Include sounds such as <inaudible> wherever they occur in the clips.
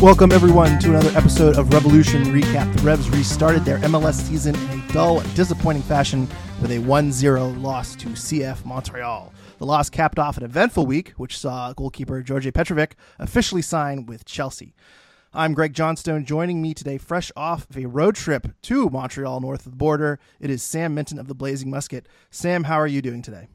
Welcome, everyone, to another episode of Revolution Recap. The Revs restarted their MLS season in a dull and disappointing fashion with a 1 0 loss to CF Montreal. The loss capped off an eventful week, which saw goalkeeper Djordje Petrovic officially sign with Chelsea. I'm Greg Johnstone. Joining me today, fresh off of a road trip to Montreal, north of the border, it is Sam Minton of the Blazing Musket. Sam, how are you doing today?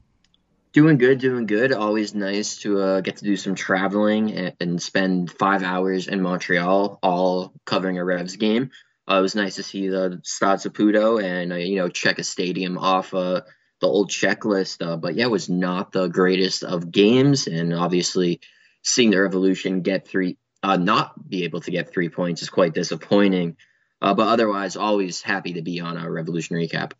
Doing good, doing good. Always nice to uh, get to do some traveling and, and, spend five hours in Montreal, all covering a Revs game. Uh, it was nice to see the Stade Saputo and uh, you know check a stadium off uh, the old checklist. Uh, but yeah, it was not the greatest of games, and obviously seeing the Revolution get three, uh, not be able to get three points is quite disappointing. but otherwise, always happy to be on a Revolution recap.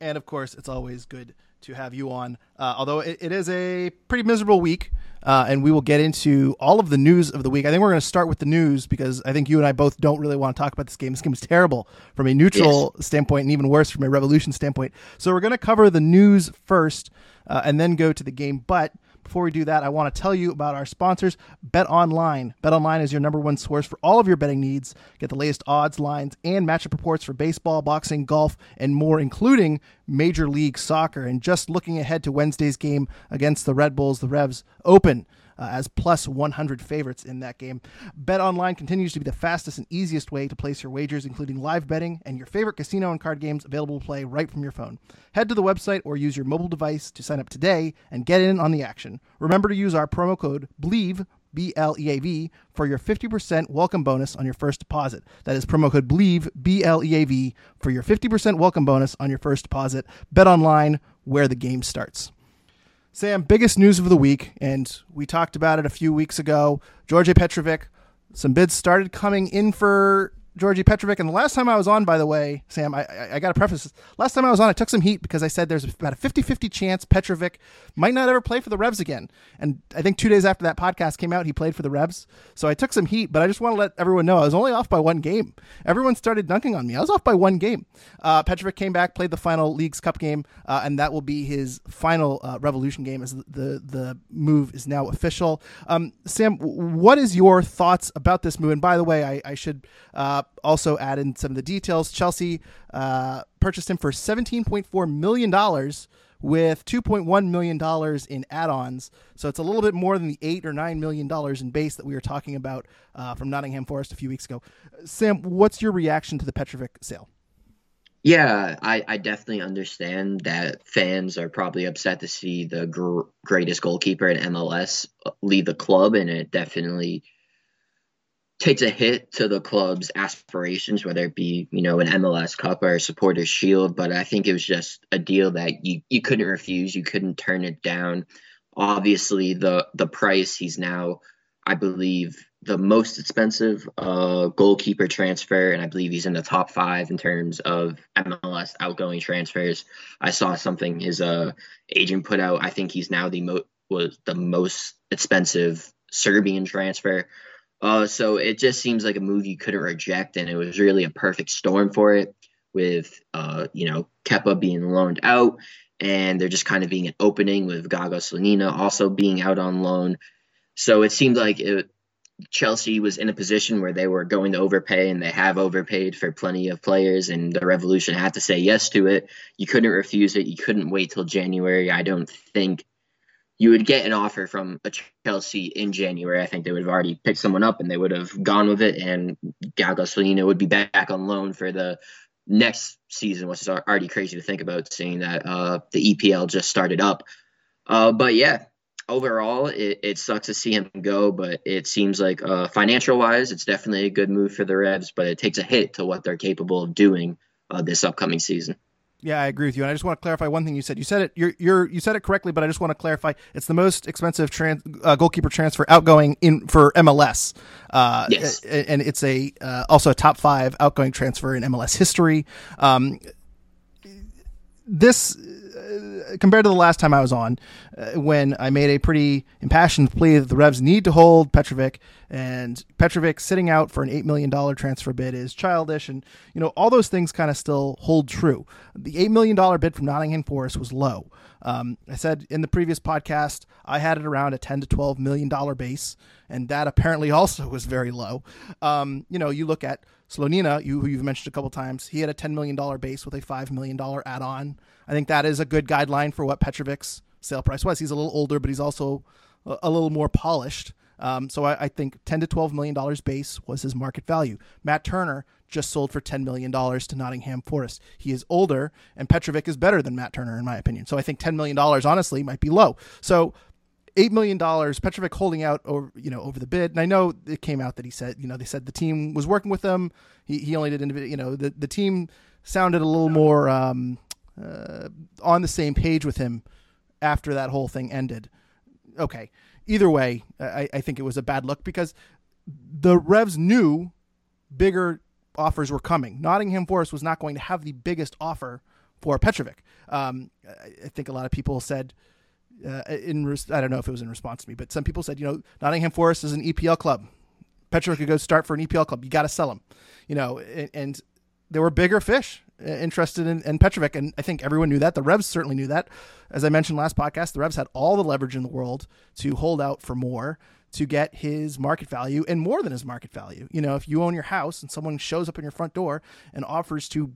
And of course, it's always good to have you on. Uh, although it, it is a pretty miserable week, uh, and we will get into all of the news of the week. I think we're going to start with the news because I think you and I both don't really want to talk about this game. This game was terrible from a neutral yes. standpoint, and even worse from a revolution standpoint. So we're going to cover the news first, uh, and then go to the game. But before we do that, I want to tell you about our sponsors, Bet Online. Bet Online is your number one source for all of your betting needs. Get the latest odds, lines, and matchup reports for baseball, boxing, golf, and more, including Major League Soccer. And just looking ahead to Wednesday's game against the Red Bulls, the Revs open uh, as plus 100 favorites in that game. Bet online continues to be the fastest and easiest way to place your wagers, including live betting and your favorite casino and card games available to play right from your phone. Head to the website or use your mobile device to sign up today and get in on the action. Remember to use our promo code BLEAV B L E A V for your 50% welcome bonus on your first deposit. That is promo code BLEAV B L E A V for your 50% welcome bonus on your first deposit. Bet online where the game starts. Sam, biggest news of the week, and we talked about it a few weeks ago. Djordje Petrovic, some bids started coming in for Djordje Petrovic. And the last time I was on, by the way, Sam, I, I, I got to preface this. Last time I was on, I took some heat because I said there's about a 50 50 chance Petrovic might not ever play for the Revs again. And I think two days after that podcast came out, he played for the Revs. So I took some heat, but I just want to let everyone know I was only off by one game. Everyone started dunking on me. I was off by one game. Uh, Petrovic came back, played the final Leagues Cup game, uh, and that will be his final uh, Revolution game as the, the move is now official. Um, Sam, what is your thoughts about this move? And by the way, I, I should uh, also add in some of the details. Chelsea uh, purchased him for $17.4 million with $2.1 million in add-ons. So it's a little bit more than the 8 or $9 million in base that we were talking about uh, from Nottingham Forest a few weeks ago. Sam, what's your reaction to the Petrovic sale? Yeah, I, I definitely understand that fans are probably upset to see the gr- greatest goalkeeper in MLS leave the club, and it definitely – takes a hit to the club's aspirations, whether it be, you know, an MLS Cup or a Supporters Shield. But I think it was just a deal that you, you couldn't refuse. You couldn't turn it down. Obviously, the the price he's now, I believe, the most expensive uh, goalkeeper transfer, and I believe he's in the top five in terms of MLS outgoing transfers. I saw something his uh, agent put out. I think he's now the mo- was the most expensive Serbian transfer. Uh, so it just seems like a move you couldn't reject, and it was really a perfect storm for it. With uh, you know Kepa being loaned out, and there just kind of being an opening with Gaga Slonina also being out on loan. So it seemed like it, Chelsea was in a position where they were going to overpay, and they have overpaid for plenty of players, and the Revolution had to say yes to it. You couldn't refuse it. You couldn't wait till January. I don't think you would get an offer from a Chelsea in January. I think they would have already picked someone up and they would have gone with it. And Gaga Slonina would be back on loan for the next season, which is already crazy to think about, seeing that uh, the EPL just started up. Uh, but yeah, overall, it, it sucks to see him go, but it seems like uh, financial wise, it's definitely a good move for the Revs, but it takes a hit to what they're capable of doing uh, this upcoming season. Yeah, I agree with you. And I just want to clarify one thing you said. You said it. You're, you're you said it correctly, but I just want to clarify. It's the most expensive trans, uh, goalkeeper transfer outgoing in for MLS. Uh, yes, and it's a uh, also a top five outgoing transfer in MLS history. Um, this compared to the last time I was on, uh, when I made a pretty impassioned plea that the Revs need to hold Petrovic, and Petrovic sitting out for an eight million dollar transfer bid is childish, and you know all those things kind of still hold true. The eight million dollar bid from Nottingham Forest was low. Um, I said in the previous podcast I had it around a ten to twelve million dollar base, and that apparently <laughs> also was very low. Um, you know, you look at Slonina, you, who you've mentioned a couple times, he had a $10 million base with a $5 million add on. I think that is a good guideline for what Petrovic's sale price was. He's a little older, but he's also a, little more polished. Um, so I, I, think 10 to 12 million dollars base was his market value. Matt Turner just sold for 10 million dollars to Nottingham Forest. He is older, and Petrovic is better than Matt Turner in my opinion. So I think 10 million dollars honestly might be low. So eight million dollars. Petrovic holding out over you know over the bid, and I know it came out that he said you know they said the team was working with them. He he only did individual. You know the the team sounded a little more um, uh, on the same page with him after that whole thing ended. Okay, either way, I, I think it was a bad look because the Revs knew bigger offers were coming. Nottingham Forest was not going to have the biggest offer for Petrovic. Um, I think a lot of people said uh, in I don't know if it was in response to me, but some people said, you know, Nottingham Forest is an EPL club. Petro could go start for an EPL club. You got to sell him, you know, and, and, there were bigger fish uh, interested in, in, Petrovic, and I think everyone knew that. The Revs certainly knew that. As I mentioned last podcast, the Revs had all the leverage in the world to hold out for more to get his market value and more than his market value. You know, if you own your house and someone shows up in your front door and offers to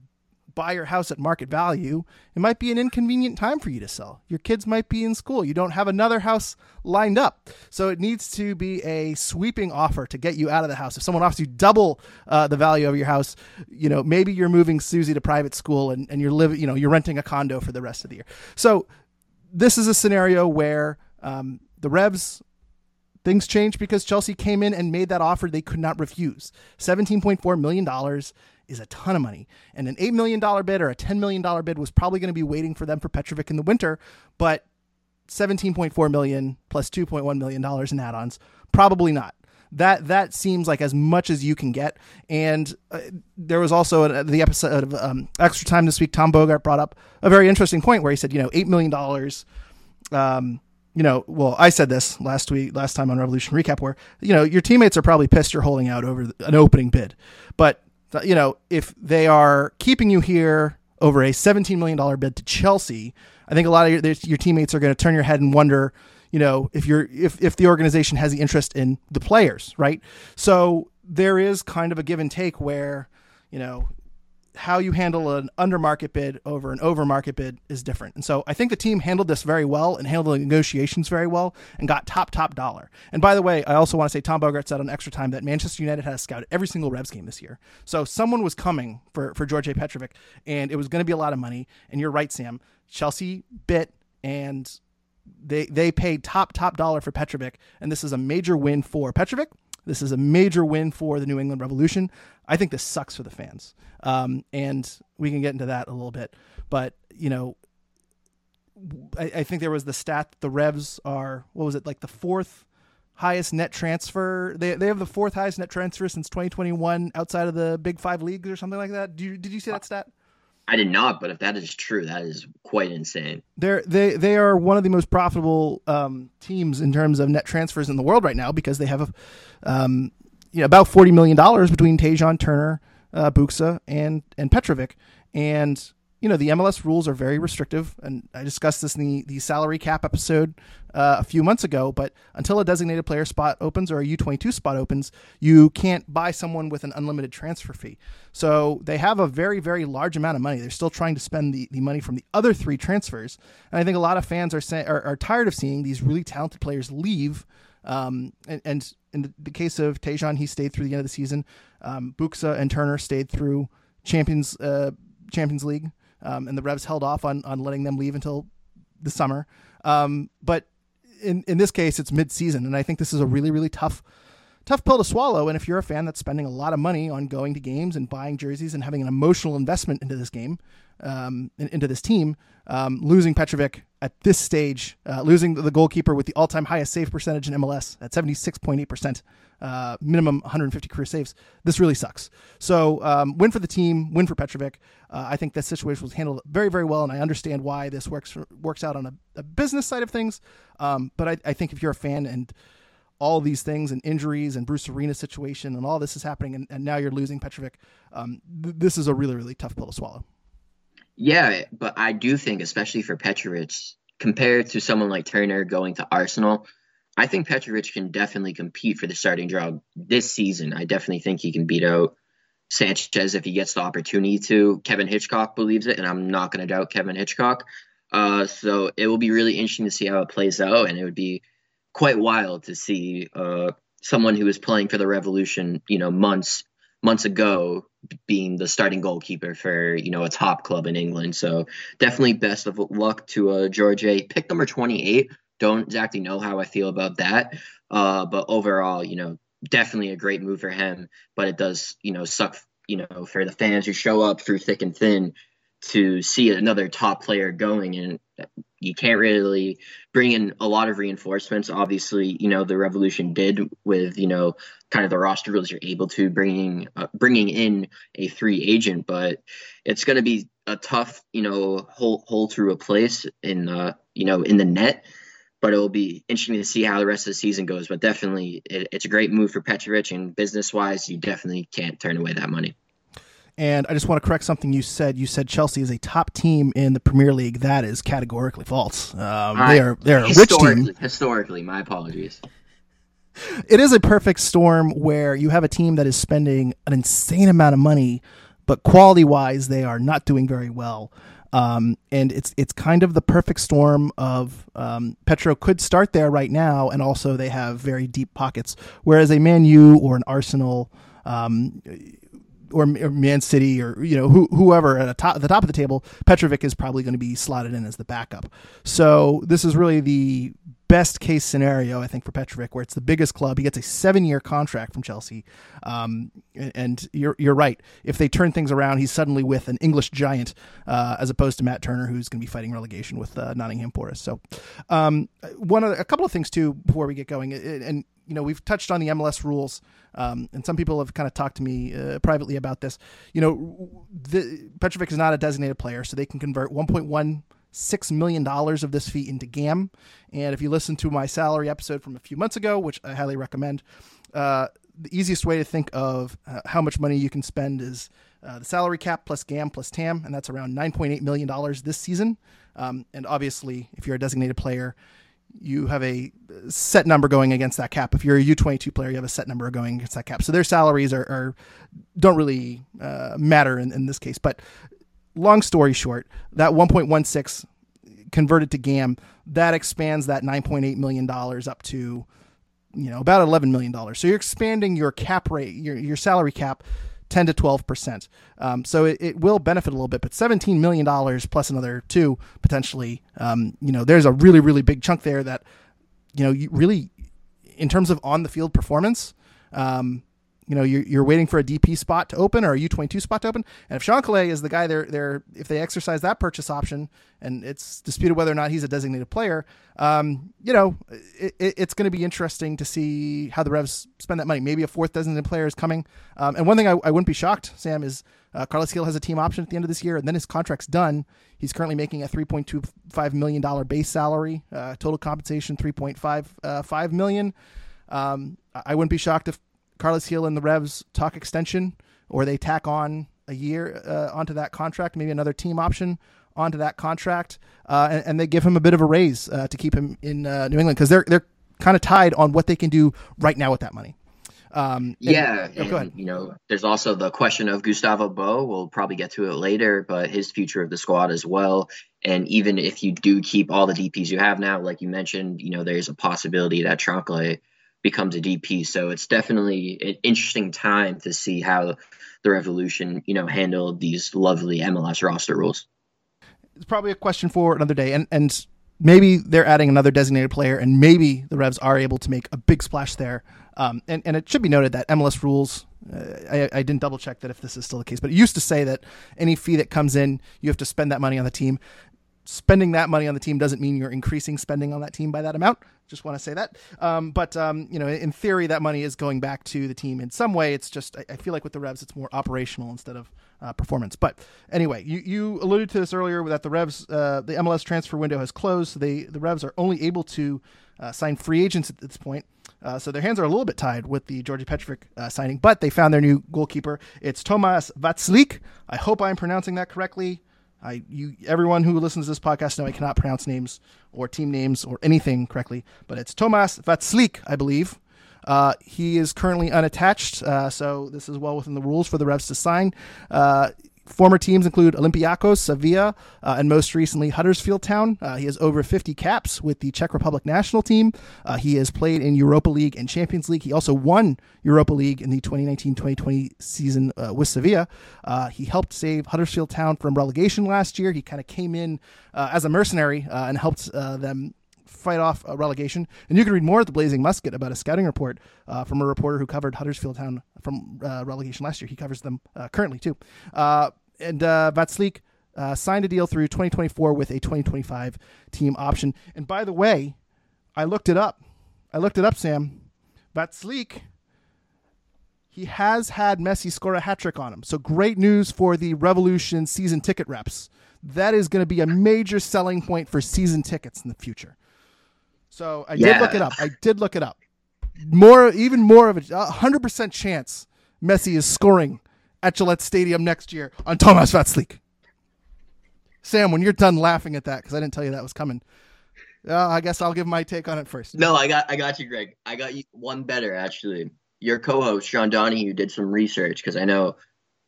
buy your house at market value, it might be an inconvenient time for you to sell. Your kids might be in school. You don't have another house lined up. So it needs to be a sweeping offer to get you out of the house. If someone offers you double uh, the value of your house, you know, maybe you're moving Susie to private school and, and you're living, you know, you're renting a condo for the rest of the year. So this is a scenario where um, the Revs things changed because Chelsea came in and made that offer they could not refuse. $17.4 million is a ton of money. And an $8 million bid or a $10 million bid was probably going to be waiting for them for Petrovic in the winter, but 17.4 million plus 2.1 million dollars in add-ons, probably not. That that seems like as much as you can get. And uh, there was also a, the episode of um, Extra Time this week. Tom Bogert brought up a very interesting point where he said, you know, eight million dollars. Um, you know, well, I said this last week, last time on Revolution Recap, where you know your teammates are probably pissed you're holding out over an opening bid, but you know, if they are keeping you here over a $17 million bid to Chelsea, I think a lot of your, your teammates are going to turn your head and wonder, you know, if you're if if the organization has the interest in the players, right? So there is kind of a give and take where, you know, how you handle an under market bid over an over market bid is different. And so I think the team handled this very well and handled the negotiations very well and got top, top dollar. And by the way, I also want to say Tom Bogert said on extra time that Manchester United has scouted every single Revs game this year. So someone was coming for, for Djordje Petrovic and it was going to be a lot of money. And you're right, Sam. Chelsea bit and they they paid top, top dollar for Petrovic. And this is a major win for Petrovic this is a major win for the New England Revolution. I think this sucks for the fans. Um, and we can get into that a little bit. But, you know, I, I, think there was the stat the Revs are, what was it, like the fourth highest net transfer? They, they have the fourth highest net transfer since 2021 outside of the Big Five leagues or something like that. Did you, did you see that stat? I did not, but if that is true, that is quite insane. They're they they are one of the most profitable um, teams in terms of net transfers in the world right now because they have a, um, you know, about forty million dollars between Tajon Turner, uh, Buksa, and and Petrovic, and you know the MLS rules are very restrictive, and I discussed this in the, the salary cap episode uh, a few months ago. But until a designated player spot opens or a U twenty two spot opens, you can't buy someone with an unlimited transfer fee. So they have a very very large amount of money. They're still trying to spend the, the money from the other three transfers, and I think a lot of fans are say, are, are tired of seeing these really talented players leave. Um, and, and, in the case of Tajon, he stayed through the end of the season. Um, Buksa and Turner stayed through Champions uh, Champions League um, and the Revs held off on on letting them leave until the summer. Um, but in in this case, it's mid-season, and I think this is a really really tough tough pill to swallow. And if you're a fan that's spending a lot of money on going to games and buying jerseys and having an emotional investment into this game, um, into this team, um, losing Petrovic at this stage, uh, losing the goalkeeper with the all-time highest save percentage in MLS at 76.8%, uh, minimum 150 career saves. This really sucks. So um, win for the team, win for Petrovic. Uh, I think this situation was handled very, very well, and I understand why this works works out on a, a business side of things. Um, but I, I, think if you're a fan and all these things and injuries and Bruce Arena situation and all this is happening, and, and now you're losing Petrovic, um, th- this is a really, really tough pill to swallow. Yeah, but I do think, especially for Petrovic, compared to someone like Turner going to Arsenal, I think Petrovic can definitely compete for the starting job this season. I definitely think he can beat out Sanchez if he gets the opportunity to. Kevin Hitchcock believes it, and I'm not going to doubt Kevin Hitchcock. Uh, so it will be really interesting to see how it plays out, and it would be quite wild to see uh, someone who was playing for the Revolution, you know, months months ago being the starting goalkeeper for you know a top club in England. So definitely best of luck to uh, George A. Pick number 28. Don't exactly know how I feel about that, uh, but overall, you know, definitely a great move for him. But it does you know suck you know for the fans who show up through thick and thin to see another top player going and you can't really bring in a lot of reinforcements. Obviously, you know the revolution did with you know kind of the roster rules you're able to bringing uh, bringing in a free agent, but it's going to be a tough you know hole hole to replace in uh you know in the net. But it will be interesting to see how the rest of the season goes. But definitely, it, it's a great move for Petrovic, and business wise, you definitely can't turn away that money. And I just want to correct something you said. You said Chelsea is a top team in the Premier League. That is categorically false. Um, they are they're a rich team. Historically, my apologies. It is a perfect storm where you have a team that is spending an insane amount of money, but quality wise, they are not doing very well. Um, and it's it's kind of the perfect storm of um, Petro could start there right now, and also they have very deep pockets. Whereas a Man U or an Arsenal, um, or, or Man City or you know who, whoever at, top, at the top of the table, Petrovic is probably going to be slotted in as the backup. So this is really the best case scenario, I think, for Petrovic, where it's the biggest club. He gets a seven year contract from Chelsea. Um, and you're, you're right. If they turn things around, he's suddenly with an English giant uh, as opposed to Matt Turner, who's going to be fighting relegation with uh, Nottingham Forest. So, um, one other, a couple of things too before we get going. And, you know, we've touched on the MLS rules, um, and some people have kind of talked to me uh, privately about this. You know, the, Petrovic is not a designated player, so they can convert 1.1 six million dollars of this fee into GAM. And if you listen to my salary episode from a few months ago, which I highly recommend, uh, the easiest way to think of uh, how much money you can spend is uh, the salary cap plus GAM plus TAM, and that's around $9.8 million this season. Um, and obviously, if you're a designated player, you have a set number going against that cap. If you're a U22 player, you have a set number going against that cap. So their salaries are, are don't really uh, matter in, in this case. But long story short, that 1.16 converted to GAM, that expands that 9.8 million dollars up to you know about 11 million dollars. So you're expanding your cap rate, your your salary cap 10 to 12 percent. Um, so it, it, will benefit a little bit, but 17 million dollars plus another two potentially. Um, you know, there's a really really big chunk there that you know you really in terms of on the field performance. Um, you know, you're, you're waiting for a DP spot to open or a U22 spot to open. And if Chancalay is the guy they're, they're, if they exercise that purchase option and it's disputed whether or not he's a designated player, um, you know, it, it, it's going to be interesting to see how the Revs spend that money. Maybe a fourth designated player is coming. Um, and one thing I, I, wouldn't be shocked, Sam, is uh, Carlos Gil has a team option at the end of this year and then his contract's done. He's currently making a $3.25 million base salary, uh, total compensation, $3.5 uh, 5 million. Um, I wouldn't be shocked if Carlos Gil and the Revs talk extension, or they tack on a year uh, onto that contract, maybe another team option onto that contract, uh, and, and, they give him a bit of a raise uh, to keep him in uh, New England because they're they're kind of tied on what they can do right now with that money. Um, and, yeah, oh, and, you know, there's also the question of Gustavo Bo. We'll probably get to it later, but his future of the squad as well. And even if you do keep all the DPS you have now, like you mentioned, you know, there's a possibility that Chancalay becomes a DP. So it's definitely an interesting time to see how the Revolution, you know, handled these lovely MLS roster rules. It's probably a question for another day. And and maybe they're adding another designated player, and maybe the Revs are able to make a big splash there. Um, and, and it should be noted that MLS rules, uh, I, I didn't double check that if this is still the case, but it used to say that any fee that comes in, you have to spend that money on the team. Spending that money on the team doesn't mean you're increasing spending on that team by that amount. Just want to say that. Um, but um, you know, in theory, that money is going back to the team in some way. It's just I, I feel like with the Revs, it's more operational instead of uh, performance. But anyway, you, you alluded to this earlier that the Revs, uh, the MLS transfer window has closed. So they the Revs are only able to uh, sign free agents at this point. Uh, so their hands are a little bit tied with the Djordje Petrovic uh, signing, but they found their new goalkeeper. It's Tomas Vaclík. I hope I'm pronouncing that correctly. I you everyone who listens to this podcast know I cannot pronounce names or team names or anything correctly, but it's Tomas Vaclík, I believe. Uh, he is currently unattached, uh, so this is well within the rules for the Revs to sign. Uh, Former teams include Olympiacos, Sevilla, uh, and most recently Huddersfield Town. Uh, he has over 50 caps with the Czech Republic national team. Uh, he has played in Europa League and Champions League. He also won Europa League in the 2019-2020 season uh, with Sevilla. Uh, he helped save Huddersfield Town from relegation last year. He kind of came in uh, as a mercenary and helped them fight off relegation. And you can read more at the Blazing Musket about a scouting report uh, from a reporter who covered Huddersfield Town from uh, relegation last year. He covers them uh, currently too. Uh, and uh, uh, signed a deal through 2024 with a 2025 team option. And by the way, I looked it up. I looked it up, Sam. Vaclík he has had Messi score a hat trick on him. So great news for the Revolution season ticket reps. That is going to be a major selling point for season tickets in the future. So I yeah. did look it up. I did look it up. More, even more of a hundred percent chance Messi is scoring at Gillette Stadium next year on Thomas Vaclík. Sam, when you're done laughing at that, because I didn't tell you that was coming, uh, I guess I'll give my take on it first. No, I got, I got you, Greg. I got you one better actually. Your co-host Sean Donahue did some research because I know,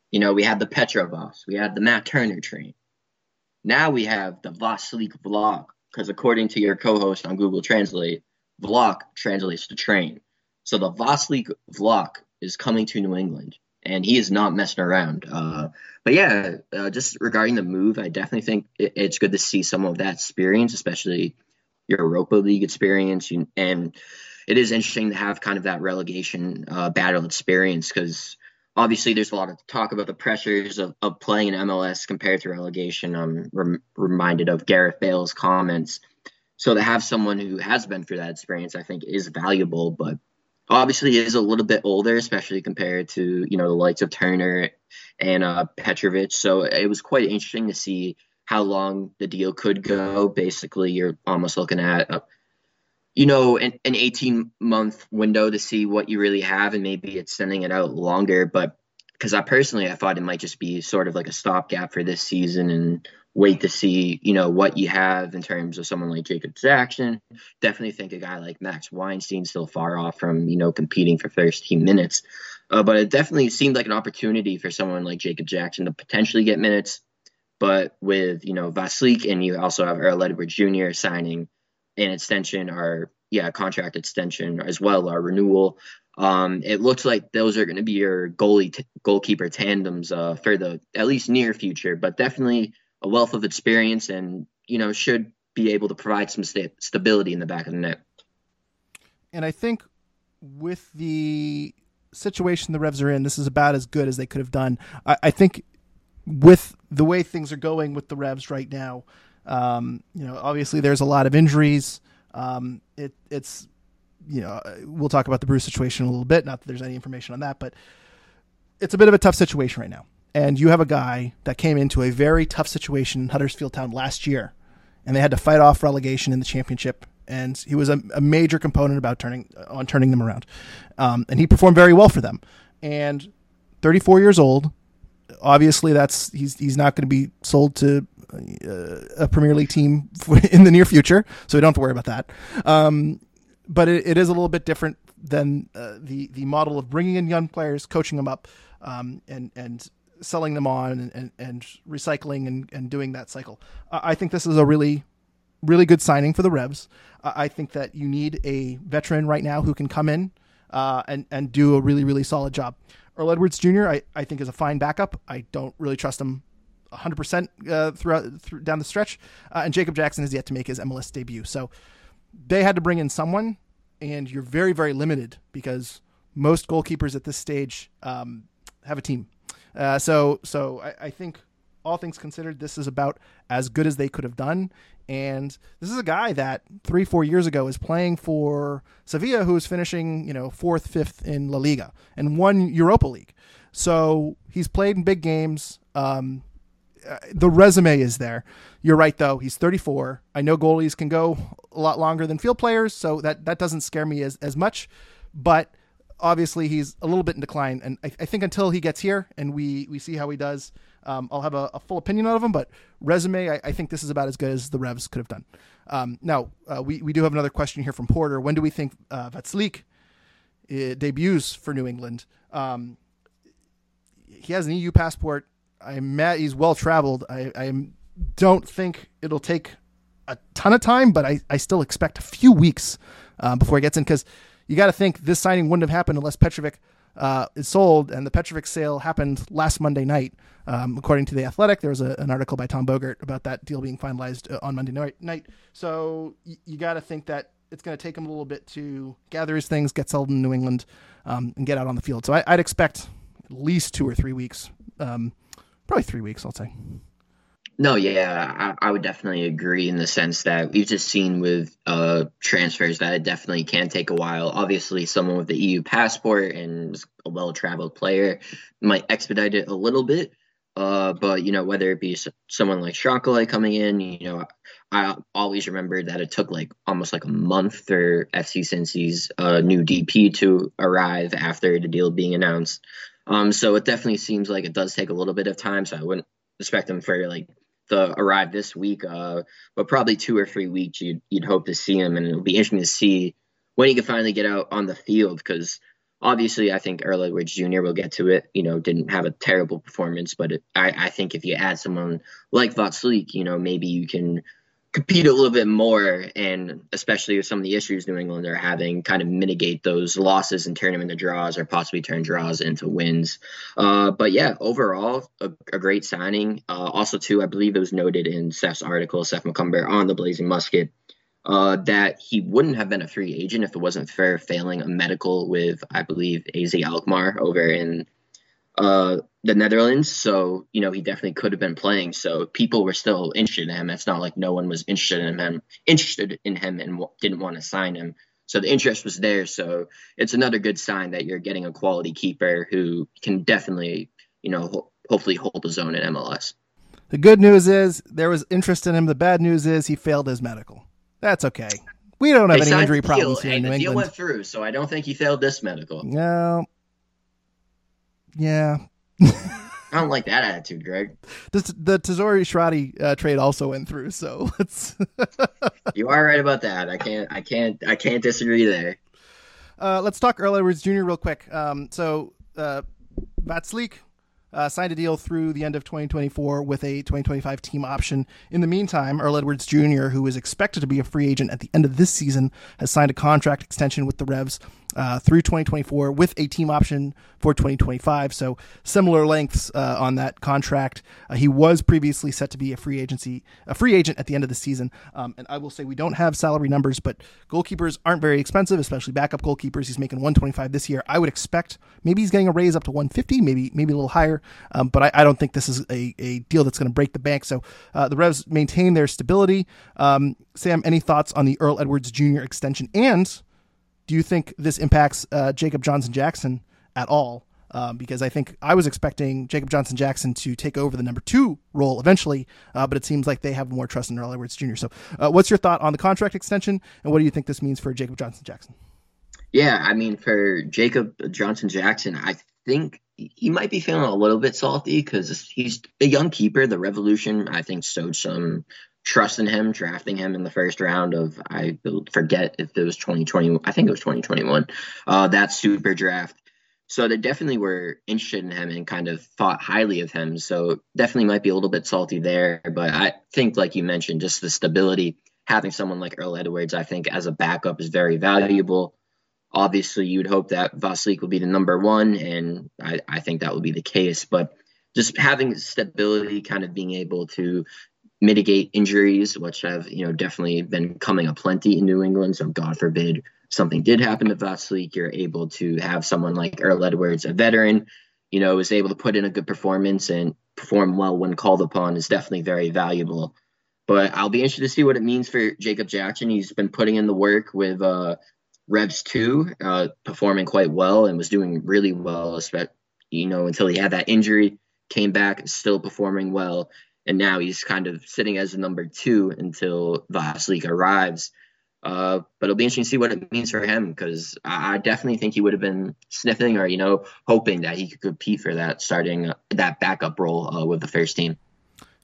you know, we had the Petrovoz, we had the Matt Turner train. Now we have the Vaclík vlog because according to your co-host on Google Translate, Vlok translates to train. So the Vaclík Vlok is coming to New England, and he is not messing around. Uh, but yeah, uh, just regarding the move, I definitely think it, it's good to see some of that experience, especially your Europa League experience, and it is interesting to have kind of that relegation uh, battle experience because obviously there's a lot of talk about the pressures of, of playing in MLS compared to relegation. I'm rem- reminded of Gareth Bale's comments. So to have someone who has been through that experience, I think is valuable, but obviously is a little bit older, especially compared to, you know, the likes of Turner and uh, Petrovic. So it was quite interesting to see how long the deal could go. Basically, you're almost looking at a, you know, an, an 18 month window to see what you really have and maybe it's sending it out longer. But because I personally, I thought it might just be sort of like a stopgap for this season and wait to see, you know, what you have in terms of someone like Jacob Jackson. Definitely think a guy like Max Weinstein still far off from, you know, competing for first team minutes. Uh, but it definitely seemed like an opportunity for someone like Jacob Jackson to potentially get minutes. But with, you know, Vaclík and you also have Earl Edwards Jr. signing an extension or yeah contract extension as well or renewal. Um, it looks like those are going to be your goalie t- goalkeeper tandems uh, for the at least near future, but definitely a wealth of experience and you know should be able to provide some st- stability in the back of the net. And I think with the situation the Revs are in, this is about as good as they could have done. I, I think with the way things are going with the Revs right now, um, you know, obviously there's a lot of injuries. Um, it, it's, you know, we'll talk about the Bruce situation a little bit. Not that there's any information on that, but it's a bit of a tough situation right now. And you have a guy that came into a very tough situation in Huddersfield Town last year, and they had to fight off relegation in the championship. And he was a, a major component about turning on turning them around, um, and he performed very well for them. And 34 years old, obviously that's he's he's not going to be sold to uh, a Premier League team <laughs> in the near future, so we don't have to worry about that. Um, but it, it is a little bit different than uh, the the model of bringing in young players, coaching them up, um, and and selling them on and, and, recycling and, and doing that cycle. I think this is a really really good signing for the Revs. I think that you need a veteran right now who can come in uh, and and do a really really solid job. Earl Edwards Jr. I, I think is a fine backup. I don't really trust him 100% uh, throughout through, down the stretch. Uh, and Jacob Jackson has yet to make his MLS debut. So they had to bring in someone, and you're very, very limited because most goalkeepers at this stage um, have a team. Uh, so so I, I think all things considered, this is about as good as they could have done. And this is a guy that three, four years ago is playing for Sevilla, who was finishing, you know, fourth, fifth in La Liga and won Europa League. So he's played in big games. Um, uh, the resume is there. You're right, though. He's 34. I know goalies can go a lot longer than field players, so that, that doesn't scare me as, as much. But obviously, he's a little bit in decline. And I, I think until he gets here and we, we see how he does, um, I'll have a, a, full opinion out of him, but resume, I, I, think this is about as good as the Revs could have done. Um, now, uh, we, we do have another question here from Porter. When do we think uh, Vaclík uh, debuts for New England? Um, he has an EU passport. I'm he's well traveled. I, I don't think it'll take a ton of time, but I, I still expect a few weeks uh, before he gets in because you got to think this signing wouldn't have happened unless Petrovic uh, is sold, and the Petrovic sale happened last Monday night. Um, according to the Athletic, there was a, an article by Tom Bogert about that deal being finalized uh, on Monday night. night. So y- you got to think that it's going to take him a little bit to gather his things, get settled in New England, um, and get out on the field. So I, would expect at least two or three weeks, um, probably three weeks, I'll say. No, yeah, I, I, would definitely agree in the sense that we've just seen with uh, transfers that it definitely can take a while. Obviously, someone with the EU passport and a well traveled player might expedite it a little bit. Uh, but, you know, whether it be someone like Chancalay coming in, you know, I always remember that it took like almost like a month for FC Cincy's uh, new DP to arrive after the deal being announced. Um, so it definitely seems like it does take a little bit of time. So I wouldn't expect them for like to arrive this week, uh, but probably two or three weeks you'd, you'd hope to see him, and it'll be interesting to see when he can finally get out on the field because obviously I think Earl Edwards Jr. will get to it. You know, didn't have a terrible performance, but it, I, I think if you add someone like Vaclík, you know, maybe you can compete a little bit more, and especially with some of the issues New England are having, kind of mitigate those losses and turn them into draws, or possibly turn draws into wins. Uh, but yeah, overall, a, a great signing. Uh, also, too, I believe it was noted in Seth's article, Seth Macomber on the Blazing Musket. Uh, that he wouldn't have been a free agent if it wasn't for failing a medical with, I believe, AZ Alkmaar over in uh, the Netherlands. So, you know, he definitely could have been playing. So people were still interested in him. It's not like no one was interested in him, interested in him and w- didn't want to sign him. So the interest was there. So it's another good sign that you're getting a quality keeper who can definitely, you know, ho- hopefully hold his own in MLS. The good news is there was interest in him. The bad news is he failed his medical. That's okay. We don't have they any injury problems here in New the England. deal went through, so I don't think he failed this medical. No, yeah. I don't like that attitude, Greg. The, the Tazori Shradi uh, trade also went through, so <laughs> let's. you are right about that. I can't. I can't. I can't disagree there. Uh, let's talk Earl Edwards Jr. real quick. Um, so uh, Vaclík uh, signed a deal through the end of 2024 with a 2025 team option. In the meantime, Earl Edwards Jr., who is expected to be a free agent at the end of this season, has signed a contract extension with the Revs uh, through 2024 with a team option for 2025. So similar lengths uh, on that contract. Uh, he was previously set to be a free agency, a free agent at the end of the season. Um, and I will say we don't have salary numbers, but goalkeepers aren't very expensive, especially backup goalkeepers. He's making 125 this year. I would expect maybe he's getting a raise up to 150, maybe maybe a little higher. Um, but I, I, don't think this is a, a deal that's going to break the bank. So uh, the Revs maintain their stability. Um, Sam, any thoughts on the Earl Edwards Jr. extension and do you think this impacts uh, Jacob Johnson Jackson at all? Um, because I think I was expecting Jacob Johnson Jackson to take over the number two role eventually, uh, but it seems like they have more trust in Earl Edwards Jr. So, uh, what's your thought on the contract extension, and what do you think this means for Jacob Johnson Jackson? Yeah, I mean, for Jacob Johnson Jackson, I think he might be feeling a little bit salty because he's a young keeper. The Revolution, I think, showed some trusting him, drafting him in the first round of I forget if it was 2020. I think it was 2021. Uh, that super draft. So they definitely were interested in him and kind of thought highly of him. So definitely might be a little bit salty there. But I think, like you mentioned, just the stability, having someone like Earl Edwards, I think as a backup is very valuable. Obviously, you'd hope that Vaclík would be the number one, and I, I think that would be the case. But just having stability, kind of being able to mitigate injuries, which have you know definitely been coming up plenty in New England. So God forbid something did happen to Vaclík, you're able to have someone like Earl Edwards, a veteran, you know, is able to put in a good performance and perform well when called upon is definitely very valuable. But I'll be interested to see what it means for Jacob Jackson. He's been putting in the work with uh, Revs 2, uh, performing quite well and was doing really well, you know, until he had that injury, came back, still performing well. And now he's kind of sitting as a number two until Vaclík arrives. Uh, but it'll be interesting to see what it means for him because I definitely think he would have been sniffing or, you know, hoping that he could compete for that starting, uh, that backup role uh, with the first team.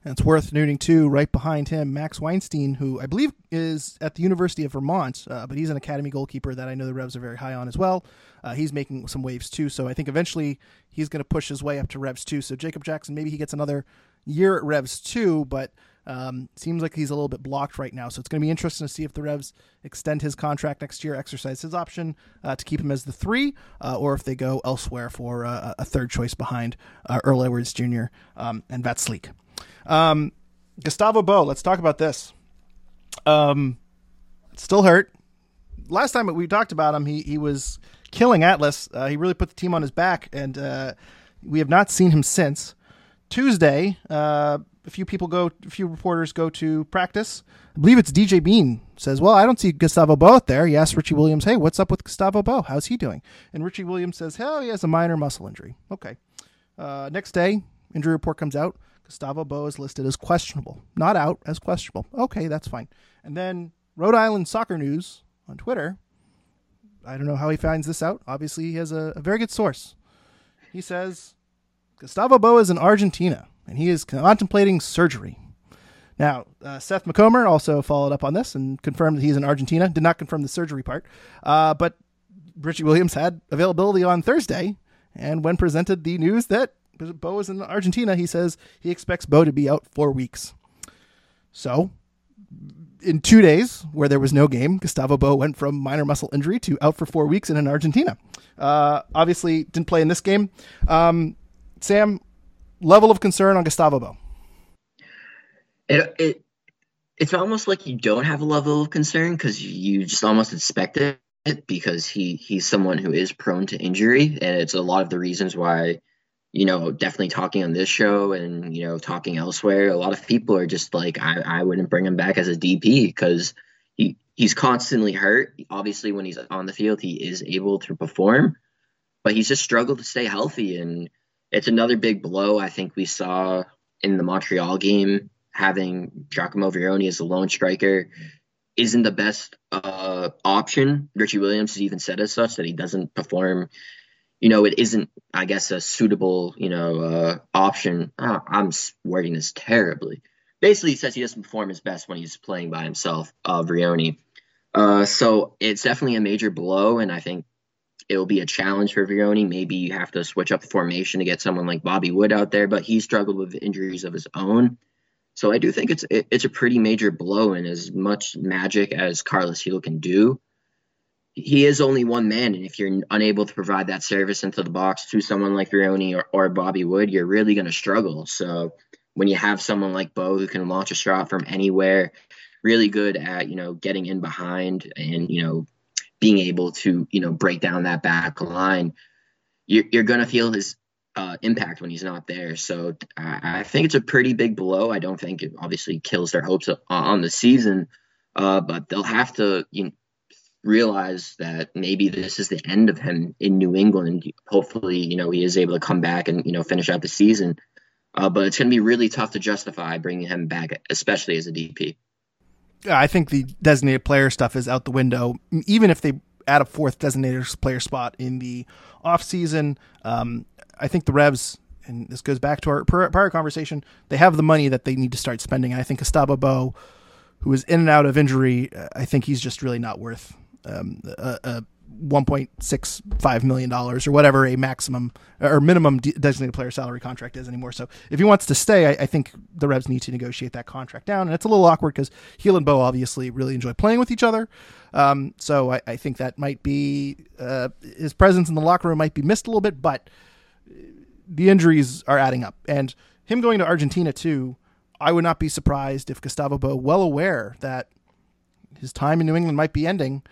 And it's worth noting too, right behind him, Max Weinstein, who I believe is at the University of Vermont, uh, but he's an academy goalkeeper that I know the Revs are very high on as well. Uh, he's making some waves too, so I think eventually he's going to push his way up to Revs too. So Jacob Jackson, maybe he gets another year at Revs too, but um, seems like he's a little bit blocked right now. So it's going to be interesting to see if the Revs extend his contract next year, exercise his option uh, to keep him as the three, uh, or if they go elsewhere for uh, a third choice behind uh, Earl Edwards Jr. Um, and Vaclík. Um, Gustavo Bo, let's talk about this. Um, still hurt. Last time we talked about him, he he was killing Atlas. Uh, he really put the team on his back, and uh, we have not seen him since. Tuesday, uh, a few people go, a few reporters go to practice. I believe it's DJ Bean says, "Well, I don't see Gustavo Bo out there." He asks Richie Williams, "Hey, what's up with Gustavo Bo? How's he doing?" And Richie Williams says, "Hell, he has a minor muscle injury." Okay. Uh, next day, injury report comes out. Gustavo Bo is listed as questionable, not out as questionable. Okay, that's fine. And then Rhode Island Soccer News on Twitter. I don't know how he finds this out. Obviously, he has a, a very good source. He says Gustavo Bo is in Argentina and he is contemplating surgery. Now, uh, Seth Macomber also followed up on this and confirmed that he's in Argentina. Did not confirm the surgery part, uh, but Richie Williams had availability on Thursday, and when presented the news that Bou is in Argentina. He says he expects Bo to be out four weeks. So, in two days where there was no game, Gustavo Bo went from minor muscle injury to out for four weeks and in Argentina. Uh, obviously, didn't play in this game. Um, Sam, level of concern on Gustavo Bo. It, it it's almost like you don't have a level of concern because you just almost expect it because he he's someone who is prone to injury, and it's a lot of the reasons why you know, definitely talking on this show and, you know, talking elsewhere, a lot of people are just like, I, I wouldn't bring him back as a DP because he, he's constantly hurt. Obviously, when he's on the field, he is able to perform, but he's just struggled to stay healthy. And it's another big blow I think we saw in the Montreal game, having Giacomo Vrioni as a lone striker isn't the best uh, option. Richie Williams has even said as such that he doesn't perform you know, it isn't, I guess, a suitable, you know, uh, option. Oh, I'm wording this terribly. Basically, he says he doesn't perform his best when he's playing by himself, uh, Vrioni. Uh, so it's definitely a major blow, and I think it'll be a challenge for Vrioni. Maybe you have to switch up the formation to get someone like Bobby Wood out there, but he struggled with injuries of his own. So I do think it's it's a pretty major blow, and as much magic as Carlos Gil can do, he is only one man, and if you're unable to provide that service into the box to someone like Vrioni or, or Bobby Wood, you're really going to struggle. So when you have someone like Bo who can launch a shot from anywhere, really good at you know getting in behind and you know being able to you know break down that back line, you're, you're going to feel his uh, impact when he's not there. So I, I, think it's a pretty big blow. I don't think it obviously kills their hopes on the season, uh, but they'll have to you know, realize that maybe this is the end of him in New England. Hopefully, you know, he is able to come back and, you know, finish out the season. Uh, but it's going to be really tough to justify bringing him back, especially as a DP. I think the designated player stuff is out the window. Even if they add a fourth designated player spot in the offseason, um, I think the Revs, and this goes back to our prior conversation, they have the money that they need to start spending. And I think Gustavo Bou, who is in and out of injury, I think he's just really not worth um, a, a 1.65 million dollars or whatever a maximum or minimum designated player salary contract is anymore. So if he wants to stay, I, I, think the Revs need to negotiate that contract down, and it's a little awkward because Gil and Bo obviously really enjoy playing with each other. Um, so I, I, think that might be uh, his presence in the locker room might be missed a little bit, but the injuries are adding up, and him going to Argentina too. I would not be surprised if Gustavo Bo, well aware that his time in New England might be ending,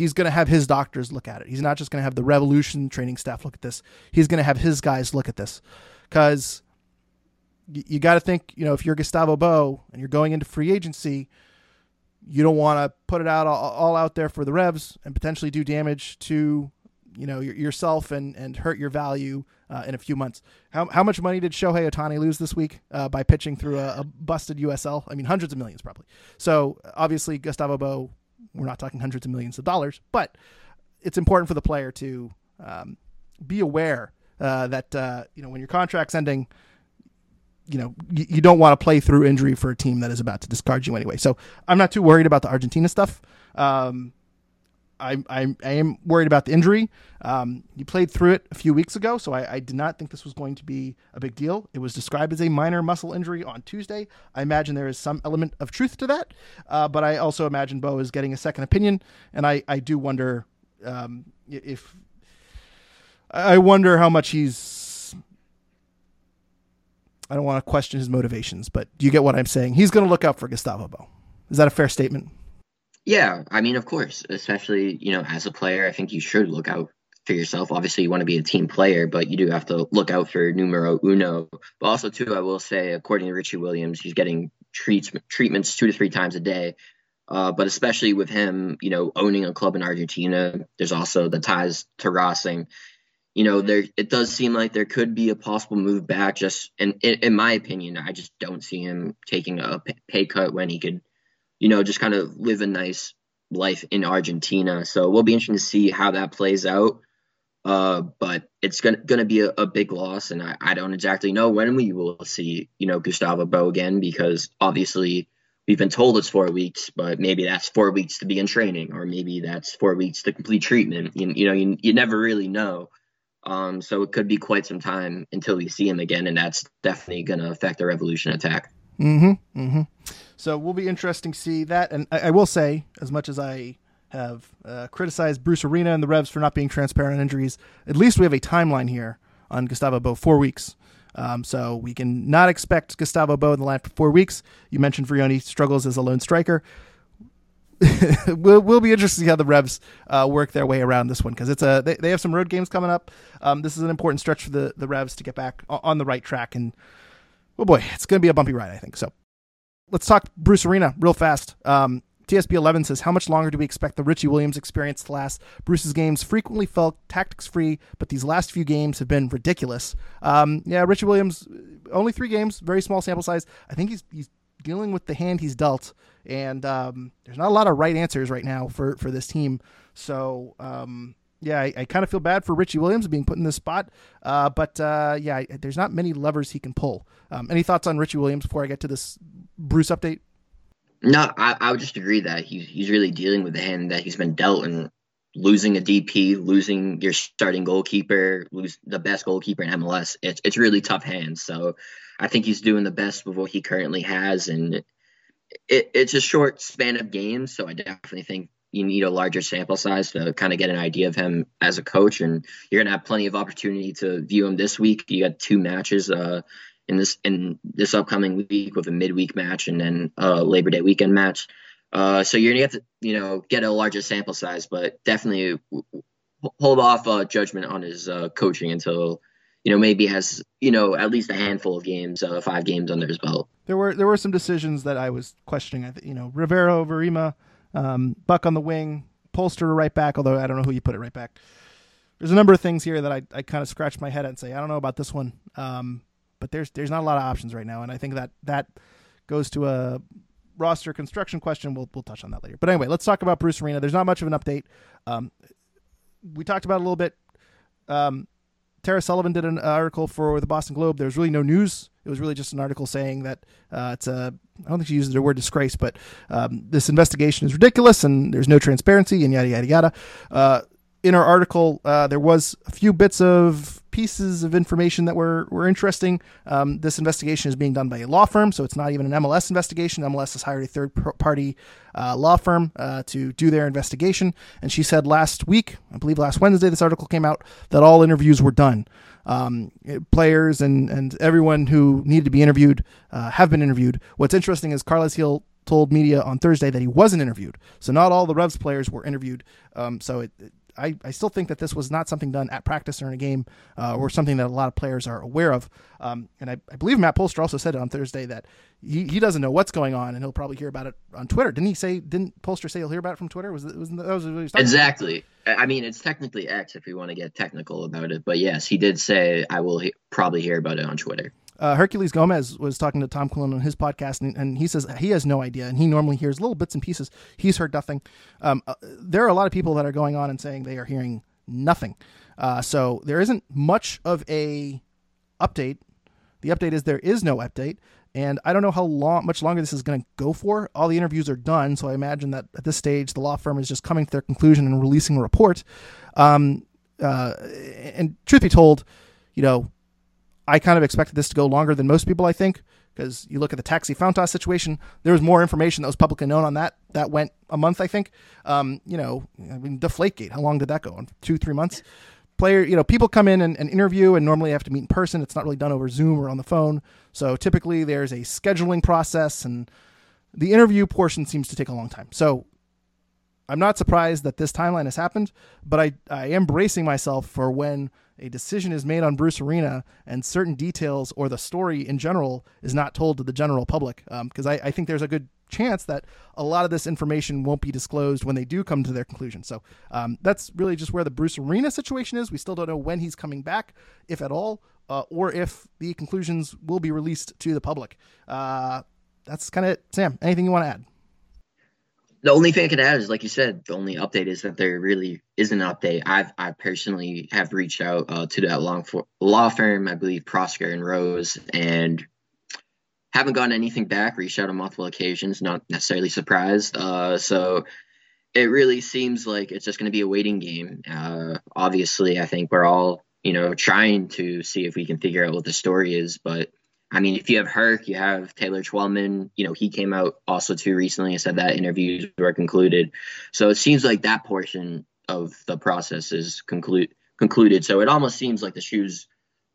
he's going to have his doctors look at it. He's not just going to have the Revolution training staff look at this. He's going to have his guys look at this because you, you got to think, you know, if you're Gustavo Bo and you're going into free agency, you don't want to put it out all, all, out there for the Revs and potentially do damage to, you know, yourself and and hurt your value uh, in a few months. How, how much money did Shohei Ohtani lose this week uh, by pitching through a, a, busted UCL? I mean, hundreds of millions probably. So obviously, Gustavo Bo, we're not talking hundreds of millions of dollars, but it's important for the player to um, be aware uh, that uh, you know when your contract's ending. You know, you, you don't want to play through injury for a team that is about to discard you anyway. So I'm not too worried about the Argentina stuff. Um, I, I, I am worried about the injury. Um, you played through it a few weeks ago, so I, I, did not think this was going to be a big deal. It was described as a minor muscle injury on Tuesday. I imagine there is some element of truth to that, uh, but I also imagine Bo is getting a second opinion, and I, I do wonder um, if I wonder how much he's. I don't want to question his motivations, but do you get what I'm saying? He's going to look out for Gustavo Bo. Is that a fair statement? Yeah, I mean, of course, especially you know, as a player, I think you should look out for yourself. Obviously, you want to be a team player, but you do have to look out for numero uno. But also, too, I will say, according to Richie Williams, he's getting treats treatments two to three times a day. Uh, but especially with him, you know, owning a club in Argentina, there's also the ties to Racing. You know, there it does seem like there could be a possible move back. Just and in, in my opinion, I just don't see him taking a pay cut when he could you know, just kind of live a nice life in Argentina. So we'll be interesting to see how that plays out. Uh, but it's gonna gonna be a, a big loss, and I, I don't exactly know when we will see you know Gustavo Bo again because obviously we've been told it's four weeks, but maybe that's four weeks to begin training, or maybe that's four weeks to complete treatment. You, you know, you, you never really know. Um, so it could be quite some time until we see him again, and that's definitely to affect the Revolution attack. Mm-hmm. Mm-hmm. So we'll be interesting to see that. And I, I will say, as much as I have uh, criticized Bruce Arena and the Revs for not being transparent on injuries, at least we have a timeline here on Gustavo Bo, four weeks. Um, so we can not expect Gustavo Bo in the line for four weeks. You mentioned Vrioni struggles as a lone striker. <laughs> we'll, we'll be interested to see how the Revs uh, work their way around this one because it's a they, they have some road games coming up. Um, this is an important stretch for the the Revs to get back on the right track and oh boy, it's going to be a bumpy ride, I think. So let's talk Bruce Arena real fast. Um, TSB 11 says, How much longer do we expect the Richie Williams experience to last? Bruce's games frequently felt tactics free, but these last few games have been ridiculous. Um, yeah, Richie Williams, only three games, very small sample size. I think he's, he's dealing with the hand he's dealt, and um, there's not a lot of right answers right now for, for this team. So, um, yeah, I, I kind of feel bad for Richie Williams being put in this spot, uh, but uh, yeah, there's not many levers he can pull. Um, any thoughts on Richie Williams before I get to this Bruce update? No, I, I would just agree that he's he's really dealing with the hand that he's been dealt and losing a DP, losing your starting goalkeeper, lose the best goalkeeper in MLS. It's it's really tough hands. So I think he's doing the best with what he currently has, and it, it's a short span of games. So I definitely think you need a larger sample size to kind of get an idea of him as a coach, and you're gonna have plenty of opportunity to view him this week. You got two matches uh, in this in this upcoming week with a midweek match and then a Labor Day weekend match. Uh, so you're gonna have to you know get a larger sample size, but definitely hold off uh, judgment on his uh, coaching until you know maybe has you know at least a handful of games, uh, five games under his belt. There were there were some decisions that I was questioning. I think you know Rivero over um, Buck on the wing, Polster right back, although I don't know who you put it right back. There's a number of things here that I, I kind of scratch my head at and say, I don't know about this one. Um, but there's there's not a lot of options right now, and I think that that goes to a roster construction question. We'll we'll touch on that later. But anyway, let's talk about Bruce Arena. There's not much of an update. Um, we talked about a little bit. Um, Tara Sullivan did an article for the Boston Globe. There's really no news. It was really just an article saying that uh, it's a. I don't think she used the word disgrace, but um, this investigation is ridiculous and there's no transparency and yada yada yada. Uh, in our article, uh, there was a few bits of pieces of information that were, were interesting. Um, this investigation is being done by a law firm, so it's not even an MLS investigation. MLS has hired a third party uh, law firm uh, to do their investigation. And she said last week, I believe last Wednesday, this article came out, that all interviews were done. Um, players and and everyone who needed to be interviewed uh, have been interviewed. What's interesting is Carlos Gil told media on Thursday that he wasn't interviewed. So not all the Revs players were interviewed. Um, so it, it, I, I still think that this was not something done at practice or in a game uh, or something that a lot of players are aware of. Um, and I, I, believe Matt Polster also said it on Thursday that he, he doesn't know what's going on and he'll probably hear about it on Twitter. Didn't he say, didn't Polster say he'll hear about it from Twitter? Was, was that was what Exactly. I mean, it's technically X if we want to get technical about it. But yes, he did say I will he- probably hear about it on Twitter. Uh, Herculez Gomez was talking to Tom Quillen on his podcast, and, and, he says he has no idea, and he normally hears little bits and pieces. He's heard nothing. Um, uh, there are a lot of people that are going on and saying they are hearing nothing. Uh, so there isn't much of a update. The update is there is no update, and I don't know how long, much longer this is going to go for. All the interviews are done, so I imagine that at this stage the law firm is just coming to their conclusion and releasing a report. Um, uh, and truth be told, you know, I kind of expected this to go longer than most people. I think because you look at the Taxi Fountas situation, there was more information that was publicly known on that. That went a month, I think. Um, you know, I mean, Deflategate, how long did that go? Two, three months? Player, you know, people come in and, and interview and normally have to meet in person. It's not really done over Zoom or on the phone. So typically there's a scheduling process and the interview portion seems to take a long time. So I'm not surprised that this timeline has happened, but I, I am bracing myself for when a decision is made on Bruce Arena and certain details or the story in general is not told to the general public. Because um, I, I think there's a good chance that a lot of this information won't be disclosed when they do come to their conclusion. So um, that's really just where the Bruce Arena situation is. We still don't know when he's coming back, if at all, uh, or if the conclusions will be released to the public. Uh, that's kind of it. Sam, anything you want to add? The only thing I can add is, like you said, the only update is that there really is an update. I've I personally have reached out uh, to that long for, law firm, I believe Proskauer and Rose, and haven't gotten anything back. Reached out on multiple occasions, not necessarily surprised. Uh, so it really seems like it's just going to be a waiting game. Uh, obviously, I think we're all you know trying to see if we can figure out what the story is, but I mean, if you have Herc, you have Taylor Twellman. You know, he came out also too recently and said that interviews were concluded. So it seems like that portion of the process is conclude concluded. So it almost seems like the shoe's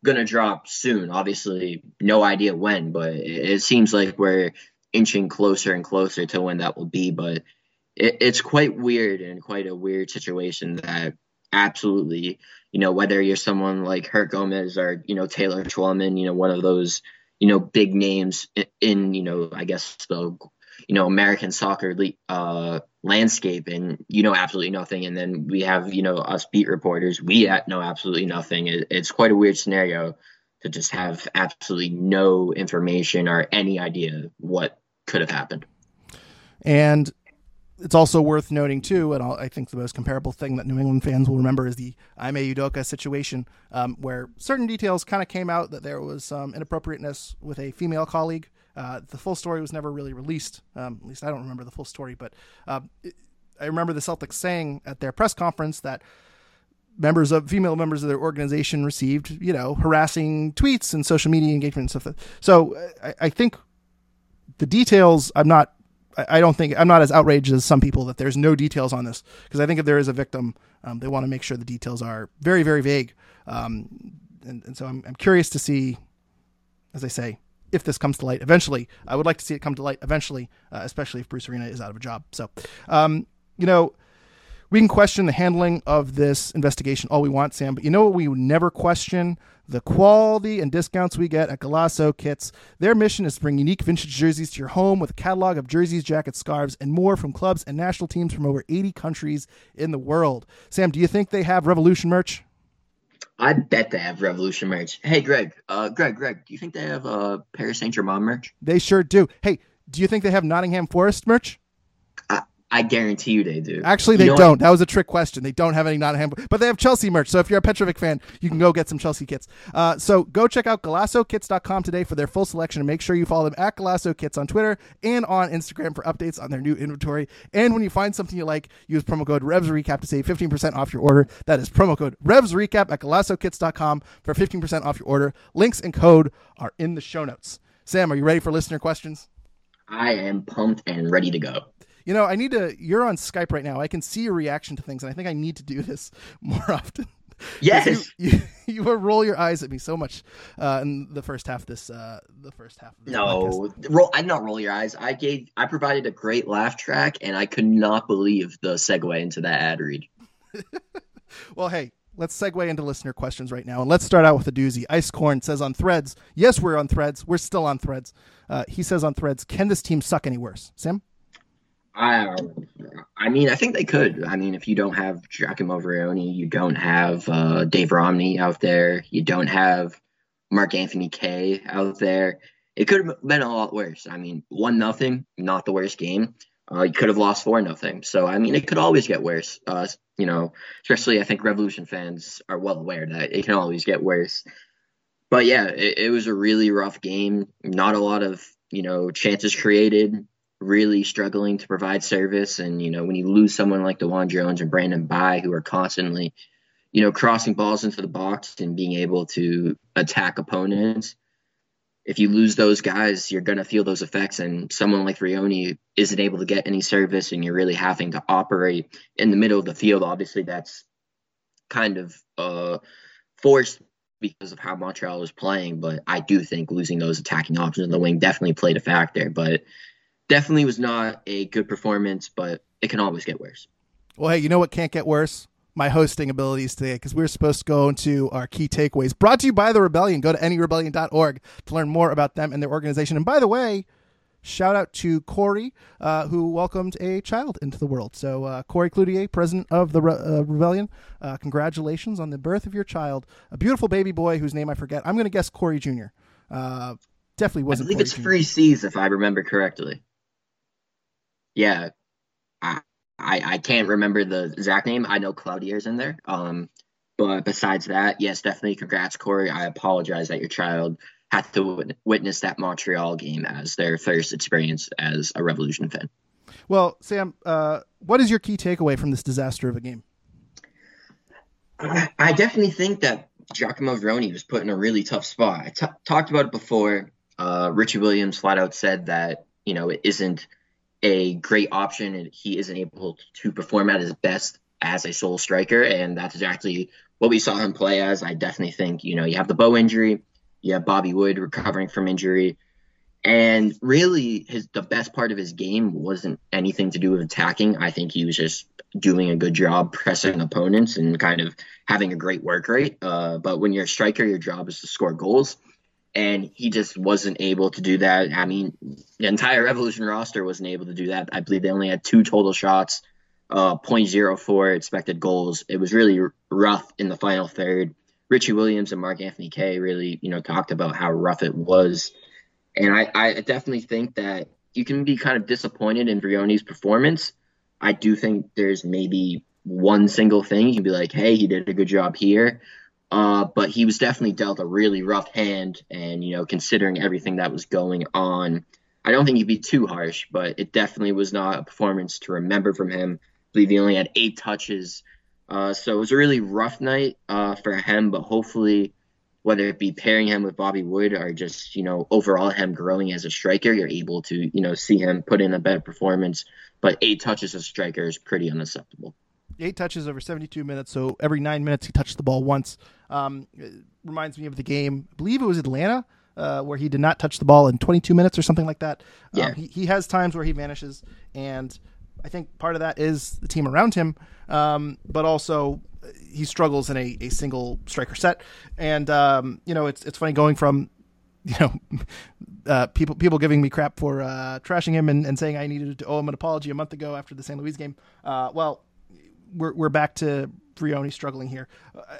gonna drop soon. Obviously, no idea when, but it, seems like we're inching closer and closer to when that will be. But it, it's quite weird and quite a weird situation that absolutely, you know, whether you're someone like Herc Gomez or you know Taylor Twellman, you know, one of those you know big names in, you know I guess the you know American soccer uh, landscape, and you know absolutely nothing. And then we have you know us beat reporters, we know absolutely nothing. It, it's quite a weird scenario to just have absolutely no information or any idea what could have happened. And it's also worth noting too, and I'll, i think the most comparable thing that New England fans will remember is the Ime Udoka situation, um, where certain details kind of came out that there was some inappropriateness with a female colleague. Uh, the full story was never really released. Um, at least I don't remember the full story, but uh, it, I remember the Celtics saying at their press conference that members of female members of their organization received, you know, harassing tweets and social media engagement and stuff. So I, I think the details I'm not I don't think I'm not as outraged as some people that there's no details on this because I think if there is a victim, um, they want to make sure the details are very, very vague. Um, and, and, so I'm, I'm curious to see, as I say, if this comes to light eventually. I would like to see it come to light eventually, uh, especially if Bruce Arena is out of a job. So, um, you know, we can question the handling of this investigation all we want, Sam, but you know what we would never question? the quality and discounts we get at Golaco Kits. Their mission is to bring unique vintage jerseys to your home with a catalog of jerseys, jackets, scarves, and more from clubs and national teams from over 80 countries in the world. Sam, do you think they have Revolution merch? I bet they have Revolution merch. Hey, Greg, uh, Greg, Greg, do you think they have uh, Paris Saint Germain merch? They sure do. Hey, do you think they have Nottingham Forest merch? I guarantee you they do. Actually, they don't. What? That was a trick question. They don't have any Nottingham, but they have Chelsea merch. So if you're a Petrovic fan, you can go get some Chelsea kits. Uh, so go check out GolacoKits.com today for their full selection and make sure you follow them at Golaco Kits on Twitter and on Instagram for updates on their new inventory. And when you find something you like, use promo code Revs Recap to save 15% off your order. That is promo code Revs Recap at GolacoKits.com for 15% off your order. Links and code are in the show notes. Sam, are you ready for listener questions? I am pumped and ready to go. You know, I need to. You're on Skype right now. I can see your reaction to things, and I think I need to do this <laughs> more often. Yes. You, <laughs> you, you roll your eyes at me so much uh, in the first half of this. Uh, the first half. Of this no, roll. I did not roll your eyes. I gave. I provided a great laugh track, and I could not believe the segue into that ad read. <laughs> well, hey, let's segue into listener questions right now, and let's start out with a doozy. Ice Corn says on Threads. Yes, we're on Threads. We're still on Threads. Uh, he says on Threads, can this team suck any worse? Sam. I, I mean, I think they could. I mean, if you don't have Giacomo Vrioni, you don't have uh, Dave Romney out there, you don't have Mark Anthony Kaye out there, it could have been a lot worse. I mean, one nothing, not the worst game. Uh, you could have lost four nothing. So I mean, it could always get worse. Uh, you know, especially I think Revolution fans are well aware that it can always get worse. But yeah, it, it was a really rough game. Not a lot of you know chances created really struggling to provide service. And, you know, when you lose someone like DeJuan Jones and Brandon Bye, who are constantly, you know, crossing balls into the box and being able to attack opponents, if you lose those guys, you're going to feel those effects. And someone like Vrioni isn't able to get any service, and you're really having to operate in the middle of the field. Obviously, that's kind of uh, forced because of how Montreal was playing. But I do think losing those attacking options in the wing definitely played a factor. But definitely was not a good performance, but it can always get worse. Well, hey, you know what can't get worse? My hosting abilities today, because we are supposed to go into our key takeaways. Brought to you by the Rebellion. Go to nerebellion.org to learn more about them and their organization. And by the way, shout out to Corey, uh, who welcomed a child into the world. So, uh, Corey Cloutier, president of the Re- uh, Rebellion, uh, congratulations on the birth of your child, a beautiful baby boy whose name I forget. I'm going to guess Corey Jr. Uh, definitely wasn't. I believe Corey it's Jr. Free C's if I remember correctly yeah, I, I I can't remember the exact name. I know Cloutier's in there. Um, but besides that, yes, definitely congrats, Corey. I apologize that your child had to witness that Montreal game as their first experience as a Revolution fan. Well, Sam, uh, what is your key takeaway from this disaster of a game? I definitely think that Giacomo Vrioni was put in a really tough spot. I t- talked about it before. Uh, Richie Williams flat out said that you know it isn't a great option and he isn't able to perform at his best as a sole striker. And that's exactly what we saw him play as. I definitely think, you know, you have the Bo injury, you have Bobby Wood recovering from injury. And really, his the best part of his game wasn't anything to do with attacking. I think he was just doing a good job pressing opponents and kind of having a great work rate. Uh, but when you're a striker, your job is to score goals and he just wasn't able to do that. I mean, the entire Revolution roster wasn't able to do that. I believe they only had two total shots, uh, 0.04 expected goals. It was really rough in the final third. Richie Williams and Mark Anthony Kaye really, you know, talked about how rough it was. And I, I definitely think that you can be kind of disappointed in Vrioni's performance. I do think there's maybe one single thing you can be like, hey, he did a good job here. Uh, but he was definitely dealt a really rough hand, and you know, considering everything that was going on, I don't think he'd be too harsh. But it definitely was not a performance to remember from him. I believe he only had eight touches, uh, so it was a really rough night uh, for him. But hopefully, whether it be pairing him with Bobby Wood or just you know overall him growing as a striker, you're able to you know see him put in a better performance. But eight touches as a striker is pretty unacceptable eight touches over 72 minutes. So every nine minutes, he touched the ball once. Um, reminds me of the game. I believe it was Atlanta. Uh, where he did not touch the ball in 22 minutes or something like that. Um, yeah. Um, he, he has times where he vanishes, and I think part of that is the team around him, um, but also he struggles in a, a single striker set. And um, you know, it's it's funny going from <laughs> you know, uh, people people giving me crap for uh, trashing him and, and saying I needed to owe him an apology a month ago after the San Luis game. Uh, well, we're we're back to Vrioni struggling here. Uh,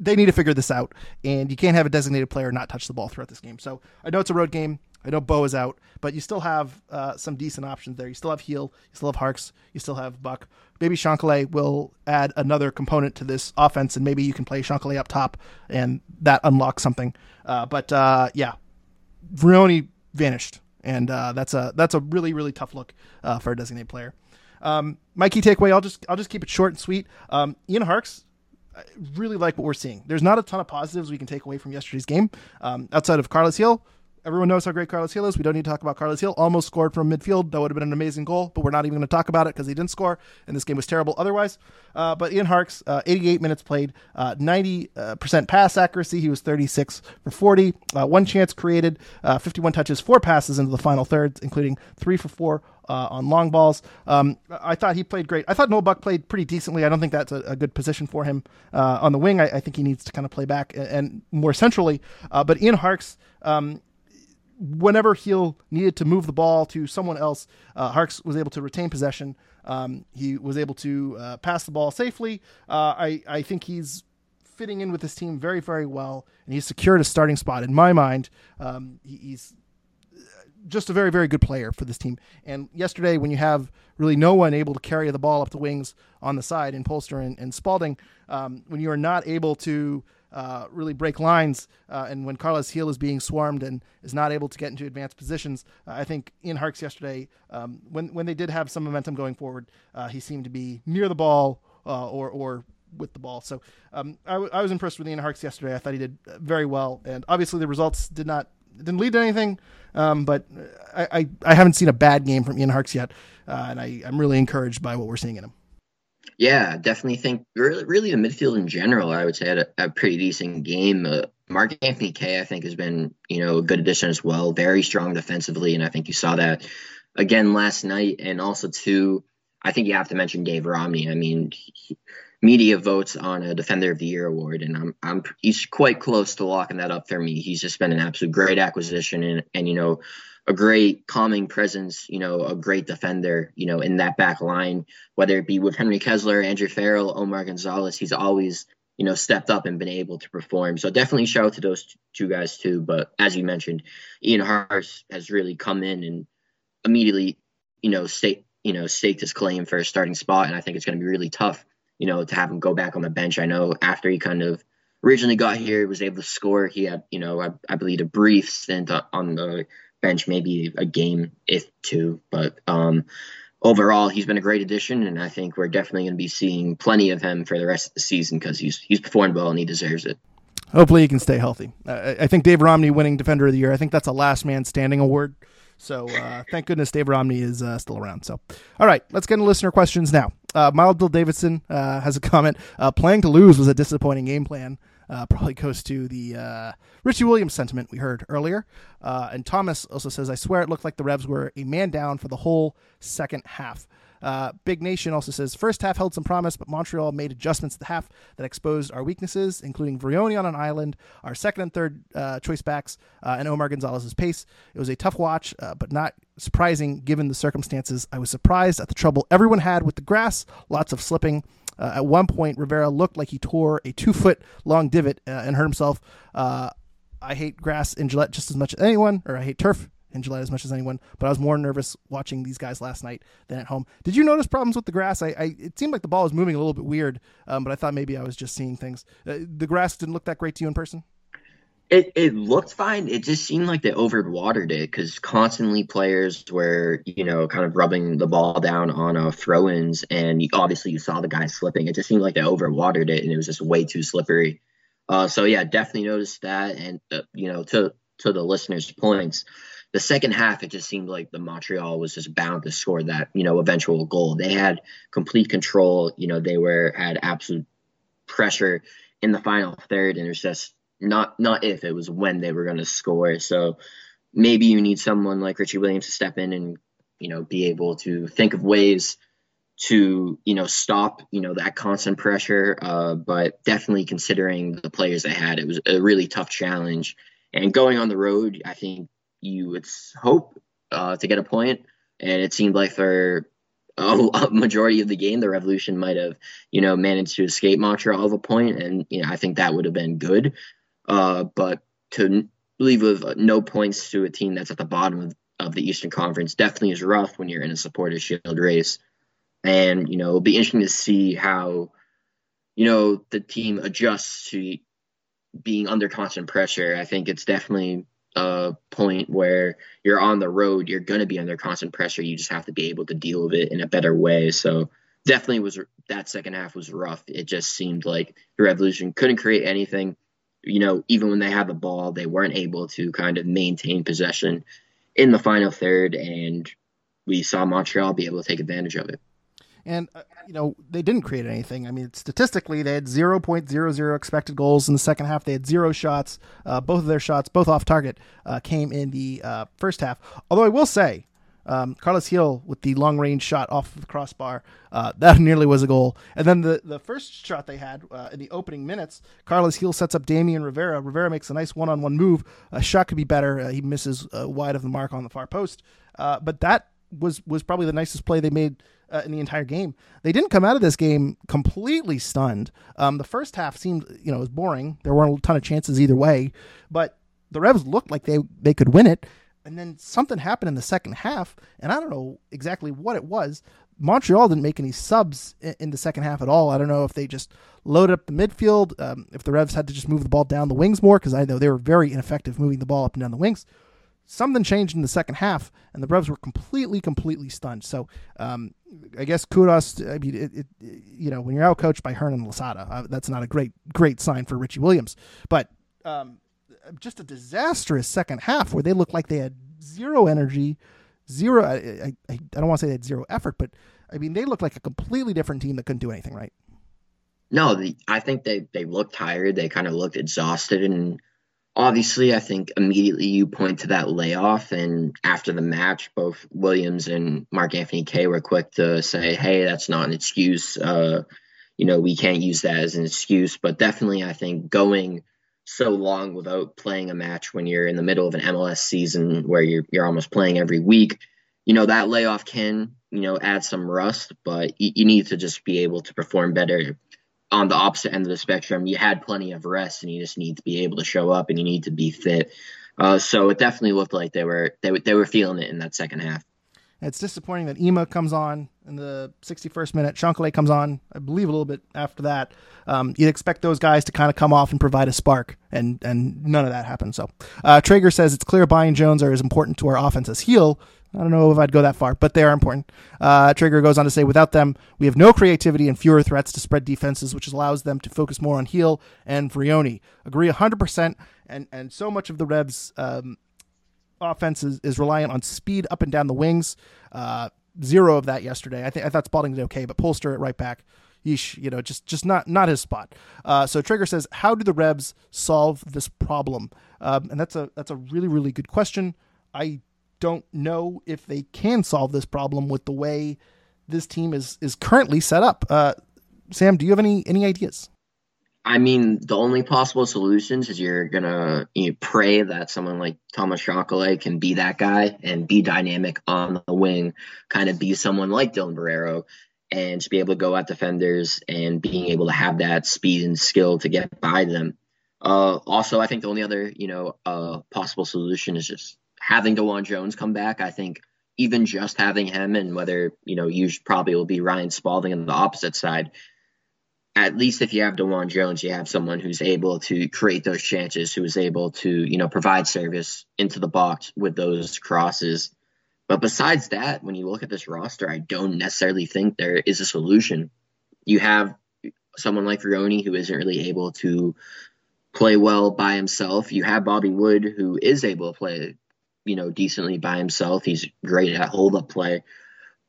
they need to figure this out, and you can't have a designated player not touch the ball throughout this game. So I know it's a road game. I know Bo is out, but you still have uh, some decent options there. You still have Gil, you still have Harkes, you still have Buck. Maybe Chancalay will add another component to this offense, and maybe you can play Chancalay up top, and that unlocks something. Uh, but uh, yeah, Vrioni vanished, and uh, that's a that's a really really tough look uh, for a designated player. Um, my key takeaway, I'll just I'll just keep it short and sweet. Um, Ian Harkes, I really like what we're seeing. There's not a ton of positives we can take away from yesterday's game. Um, outside of Carlos Gil. everyone knows how great Carlos Gil is. We don't need to talk about Carlos Gil. Almost scored from midfield. That would have been an amazing goal, but we're not even going to talk about it because he didn't score, and this game was terrible otherwise. Uh, but Ian Harkes, uh, 88 minutes played, uh, 90% pass accuracy. He was 36 for 40. Uh, one chance created, uh, 51 touches, four passes into the final third, including three for four uh, on long balls. Um, I thought he played great. I thought Noel Buck played pretty decently. I don't think that's a, a good position for him uh, on the wing. I, I, think he needs to kind of play back and, and more centrally. Uh, but Ian Harkes, um, whenever Gil needed to move the ball to someone else, uh, Harkes was able to retain possession. Um, he was able to uh, pass the ball safely. Uh, I, I think he's fitting in with this team very, very well, and he's secured a starting spot in my mind. Um, he, he's just a very, very good player for this team. And yesterday, when you have really no one able to carry the ball up the wings on the side in Polster and, and Spaulding, um, when you are not able to uh, really break lines, uh, and when Carlos Gil is being swarmed and is not able to get into advanced positions, uh, I think Ian Harkes yesterday, um, when when they did have some momentum going forward, uh, he seemed to be near the ball uh, or or with the ball. So um, I, w- I was impressed with Ian Harkes yesterday. I thought he did very well, and obviously the results did not didn't lead to anything. Um, but I, I, I, haven't seen a bad game from Ian Harkes yet, uh, and I, I'm really encouraged by what we're seeing in him. Yeah, definitely think really, really the midfield in general. I would say had a, a pretty decent game. Uh, Mark Anthony Kaye, I think, has been you know a good addition as well. Very strong defensively, and I think you saw that again last night. And also too, I think you have to mention Dave Romney. I mean, media votes on a Defender of the Year award, and I'm I'm he's quite close to locking that up for me. He's just been an absolute great acquisition, and and you know a great calming presence, you know, a great defender, you know, in that back line, whether it be with Henry Kessler, Andrew Farrell, Omar Gonzalez, he's always, you know, stepped up and been able to perform. So definitely shout out to those two guys too. But as you mentioned, Ian Harkes has really come in and immediately, you know, state, you know, staked his claim for a starting spot. And I think it's going to be really tough you know, to have him go back on the bench. I know after he kind of originally got here, was able to score. He had, you know, I, I believe a brief stint on the bench, maybe a game, if two. But um, overall, he's been a great addition, and I think we're definitely going to be seeing plenty of him for the rest of the season because he's he's performed well and he deserves it. Hopefully, he can stay healthy. Uh, I think Dave Romney winning Defender of the Year. I think that's a last man standing award. So uh, thank goodness Dave Romney is uh, still around. So, all right, let's get into listener questions now. Uh, Mild Bill Davidson uh, has a comment. Uh, playing to lose was a disappointing game plan. Uh, probably goes to the uh, Richie Williams sentiment we heard earlier. And Thomas also says, I swear it looked like the Revs were a man down for the whole second half. Uh, Big Nation also says first half held some promise, but Montreal made adjustments to the half that exposed our weaknesses, including Vrioni on an island, our second and third uh, choice backs, uh, and Omar Gonzalez's pace. It was a tough watch, uh, but not surprising given the circumstances. I was surprised at the trouble everyone had with the grass, lots of slipping. Uh, at one point, Rivera looked like he tore a two foot long divot and hurt himself. I hate grass in Gillette just as much as anyone, or I hate turf in Gillette as much as anyone, but I was more nervous watching these guys last night than at home. Did you notice problems with the grass? I, I it seemed like the ball was moving a little bit weird, um, but I thought maybe I was just seeing things. Uh, the grass didn't look that great to you in person. It it looked fine. It just seemed like they overwatered it because constantly players were you know kind of rubbing the ball down on uh, throw-ins, and you, obviously you saw the guy slipping. It just seemed like they overwatered it, and it was just way too slippery. Uh, so yeah, definitely noticed that, and uh, you know to to the listeners' points the second half, it just seemed like the Montreal was just bound to score that, you know, eventual goal. They had complete control. You know, they were had absolute pressure in the final third, and it's just not not if it was when they were going to score. So maybe you need someone like Richie Williams to step in and you know be able to think of ways to you know stop you know that constant pressure. Uh, but definitely considering the players they had, it was a really tough challenge. And going on the road, I think you would hope uh, to get a point, and it seemed like for a, <laughs> majority of the game, the Revolution might have, you know, managed to escape Montreal of a point, and you know, I think that would have been good. Uh, but to leave with no points to a team that's at the bottom of, of the Eastern Conference definitely is rough when you're in a supporters shield race. And you know, it'll be interesting to see how, you know, the team adjusts to being under constant pressure. I think it's definitely a point where you're on the road, you're going to be under constant pressure. You just have to be able to deal with it in a better way. So definitely was that second half was rough. It just seemed like the Revolution couldn't create anything. you know, even when they had the ball, they weren't able to kind of maintain possession in the final third, and we saw Montreal be able to take advantage of it. And uh, you know they didn't create anything. I mean, statistically, they had zero point zero zero expected goals in the second half. They had zero shots. Uh, both of their shots, both off target, uh, came in the uh, first half. Although I will say, um, Carles Gil with the long range shot off the crossbar, uh, that <laughs> nearly was a goal. And then the, the first shot they had uh, in the opening minutes, Carlos Gil sets up Damian Rivera. Rivera makes a nice one on one move. A shot could be better. he misses wide of the mark on the far post. but that was was probably the nicest play they made uh, in the entire game. They didn't come out of this game completely stunned. Um, the first half seemed, you know, was boring. There weren't a ton of chances either way, but the Revs looked like they they could win it. And then something happened in the second half, and I don't know exactly what it was. Montreal didn't make any subs in the second half at all. I don't know if they just loaded up the midfield, um, if the Revs had to just move the ball down the wings more, because I know they were very ineffective moving the ball up and down the wings something changed in the second half, and the Revs were completely, completely stunned. So, um, I guess kudos. To, I mean, it, it, you know, when you're out coached by Hernan Losada, uh, that's not a great, great sign for Richie Williams. But um, just a disastrous second half where they looked like they had zero energy, zero. I, I, I don't want to say they had zero effort, but I mean, they looked like a completely different team that couldn't do anything right. No, the, I think they they looked tired. They kind of looked exhausted, and obviously, I think immediately you point to that layoff, and after the match, both Williams and Mark Anthony Kaye were quick to say, "Hey, that's not an excuse. Uh, you know, we can't use that as an excuse." But definitely, I think going so long without playing a match when you're in the middle of an MLS season where you're you're almost playing every week, you know, that layoff can you know add some rust, but you need to just be able to perform better on the opposite end of the spectrum, you had plenty of rest, and you just need to be able to show up, and you need to be fit. Uh, so it definitely looked like they were they, they were feeling it in that second half. It's disappointing that Ema comes on in the 61st minute. Chancalay comes on, I believe, a little bit after that. Um, you'd expect those guys to kind of come off and provide a spark, and and none of that happened. So uh, Traeger says it's clear and Jones are as important to our offense as Gil, I don't know if I'd go that far, but they are important. Uh, goes on to say, without them, we have no creativity and fewer threats to spread defenses, which allows them to focus more on Gil and Vrioni. Agree 100%. And, and so much of the Revs' um, offense is, is reliant on speed up and down the wings. Uh, zero of that yesterday. I think I thought Spaulding did okay, but Polster at right back, yeesh, you know, just just not not his spot. Uh, so Trigger says, how do the Revs solve this problem? Um, and that's a that's a really really good question. I don't know if they can solve this problem with the way this team is is currently set up. Uh, Sam, do you have any any ideas? I mean, the only possible solutions is you're gonna you pray that someone like Thomas Chancalay can be that guy and be dynamic on the wing, kind of be someone like Dylan Borrero, and just be able to go at defenders and being able to have that speed and skill to get by them. Uh, also, I think the only other you know uh, possible solution is just having DeJuan Jones come back, I think even just having him and whether, you know, you probably will be Ryan Spaulding on the opposite side, at least if you have DeJuan Jones, you have someone who's able to create those chances, who is able to, you know, provide service into the box with those crosses. But besides that, when you look at this roster, I don't necessarily think there is a solution. You have someone like Vrioni who isn't really able to play well by himself. You have Bobby Wood who is able to play you know, decently by himself. He's great at hold up play,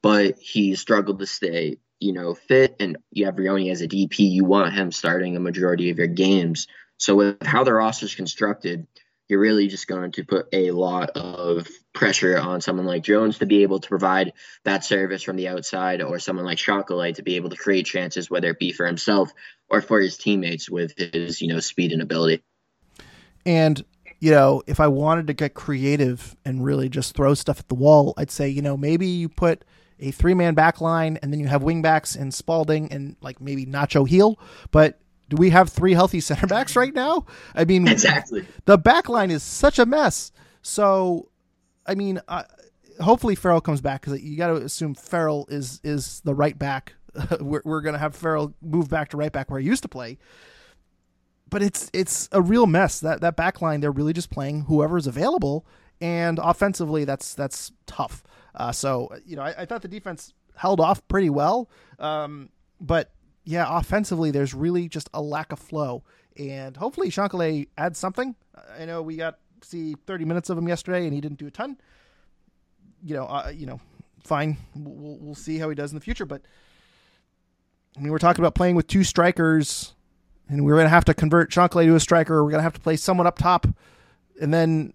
but he struggled to stay, you know, fit. And you have Vrioni as a DP, you want him starting a majority of your games. So with how the roster is constructed, you're really just going to put a lot of pressure on someone like Jones to be able to provide that service from the outside, or someone like Chancalay to be able to create chances, whether it be for himself or for his teammates with his, you know, speed and ability. And you know, if I wanted to get creative and really just throw stuff at the wall, I'd say, you know, maybe you put a three man back line and then you have wingbacks and Spaulding and like maybe Nacho Gil. But do we have three healthy <laughs> center backs right now? I mean, exactly. The back line is such a mess. So, I mean, uh, hopefully Farrell comes back because you got to assume Farrell is is the right back. <laughs> we're we're going to have Farrell move back to right back where he used to play but it's it's a real mess. That that back line, they're really just playing whoever's available, and offensively, that's that's tough. Uh, so you know, I, I, thought the defense held off pretty well, um, but yeah, offensively, there's really just a lack of flow. And hopefully, Chancalay adds something. I know we got see 30 minutes of him yesterday, and he didn't do a ton. You know, uh, you know, fine. We'll, we'll see how he does in the future. But I mean, we're talking about playing with two strikers, and we're going to have to convert Chancalay to a striker. We're going to have to play someone up top, and then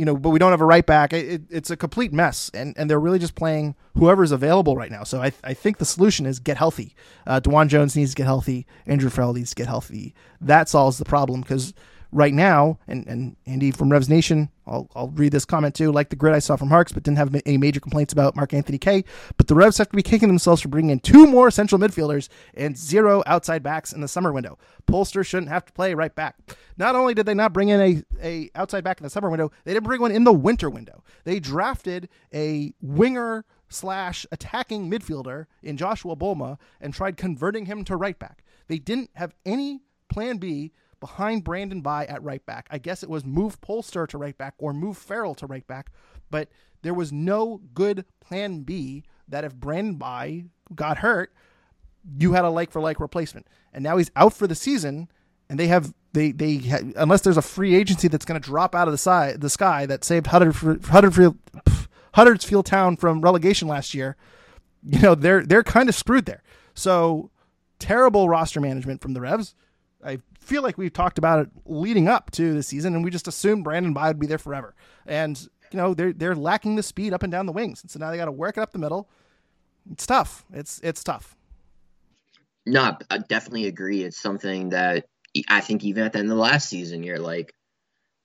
you know, but we don't have a right back. It, it, it's a complete mess, and, and they're really just playing whoever's available right now. So I, I think the solution is get healthy. Uh, DeJuan Jones needs to get healthy. Andrew Farrell needs to get healthy. That solves the problem because right now, and, and Andy from Revs Nation, I'll, I'll read this comment too, like the grid I saw from Harkes, but didn't have any major complaints about Mark Anthony Kaye But the Revs have to be kicking themselves for bringing in two more central midfielders and zero outside backs in the summer window. Polster shouldn't have to play right back. Not only did they not bring in a, a outside back in the summer window, they didn't bring one in the winter window. They drafted a winger slash attacking midfielder in Joshua Bolma and tried converting him to right back. They didn't have any plan B behind Brandon Bye at right back. I guess it was move Polster to right back or move Farrell to right back, but there was no good plan B that if Brandon Bye got hurt, you had a like for like replacement. And now he's out for the season and they have they they unless there's a free agency that's going to drop out of the side the sky that saved Huddersfield, Huddersfield Huddersfield Town from relegation last year, you know they're they're kind of screwed there. So terrible roster management from the Revs. I feel like we've talked about it leading up to the season, and we just assumed Brandon Bye would be there forever. And you know they're they're lacking the speed up and down the wings, and so now they got to work it up the middle. It's tough. It's it's tough. No, I definitely agree. It's something that I think even at the end of the last season, you're like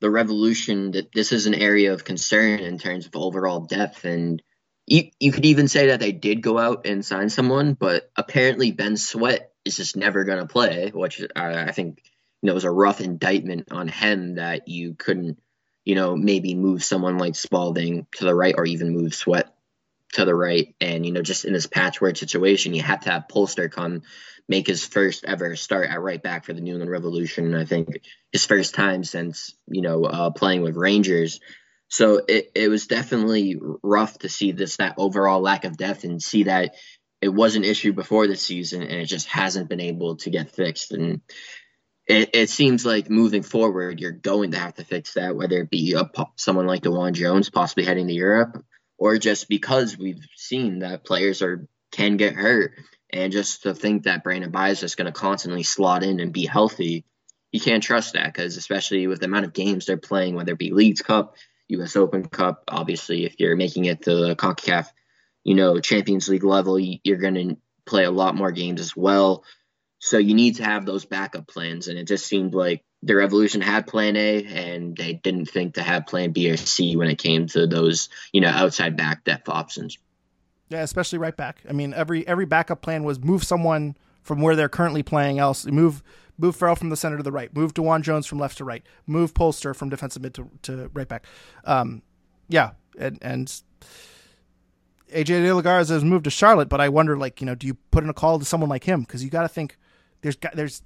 the revolution that this is an area of concern in terms of overall depth and you, you could even say that they did go out and sign someone, but apparently Ben Sweat is just never going to play, which I, I think you know was a rough indictment on him that you couldn't, you know, maybe move someone like Spaulding to the right or even move Sweat to the right. And you know, just in this patchwork situation, you had to have Polster come make his first ever start at right back for the New England Revolution. I think his first time since you know uh, playing with Rangers. So it, it was definitely rough to see this that overall lack of depth and see that it was an issue before the season and it just hasn't been able to get fixed. And it, it seems like moving forward, you're going to have to fix that, whether it be a, someone like DeJuan Jones possibly heading to Europe, or just because we've seen that players are can get hurt and just to think that Brandon Bye is just going to constantly slot in and be healthy, you can't trust that because especially with the amount of games they're playing, whether it be Leagues Cup, U.S. Open Cup, obviously if you're making it to the Concacaf, you know Champions League level, you're going to play a lot more games as well. So you need to have those backup plans, and it just seemed like the Revolution had Plan A, and they didn't think to have Plan B or C when it came to those, you know, outside back depth options. Yeah, especially right back. I mean, every every backup plan was move someone from where they're currently playing else, move move Farrell from the center to the right, move DeJuan Jones from left to right, move Polster from defensive mid to, to right back. Um, yeah, and, and AJ De La Garza has moved to Charlotte, but I wonder, like, you know, do you put in a call to someone like him? Because you got to think there's there's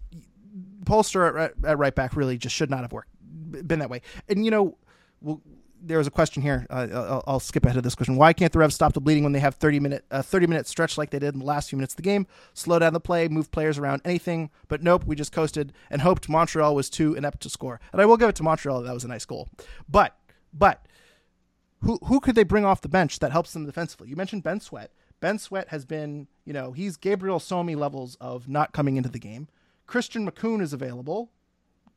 Polster at, at right back really just should not have worked been that way. And you know, we'll, there was a question here. Uh, I'll, I'll, skip ahead of this question. Why can't the Revs stop the bleeding when they have 30 minute uh, 30 minute stretch like they did in the last few minutes of the game? Slow down the play, move players around, anything. But nope, we just coasted and hoped Montreal was too inept to score. And I will give it to Montreal. That was a nice goal. But but who who could they bring off the bench that helps them defensively? You mentioned Ben Sweat. Ben Sweat has been, you know, he's Gabriel Somi levels of not coming into the game. Christian Makoun is available.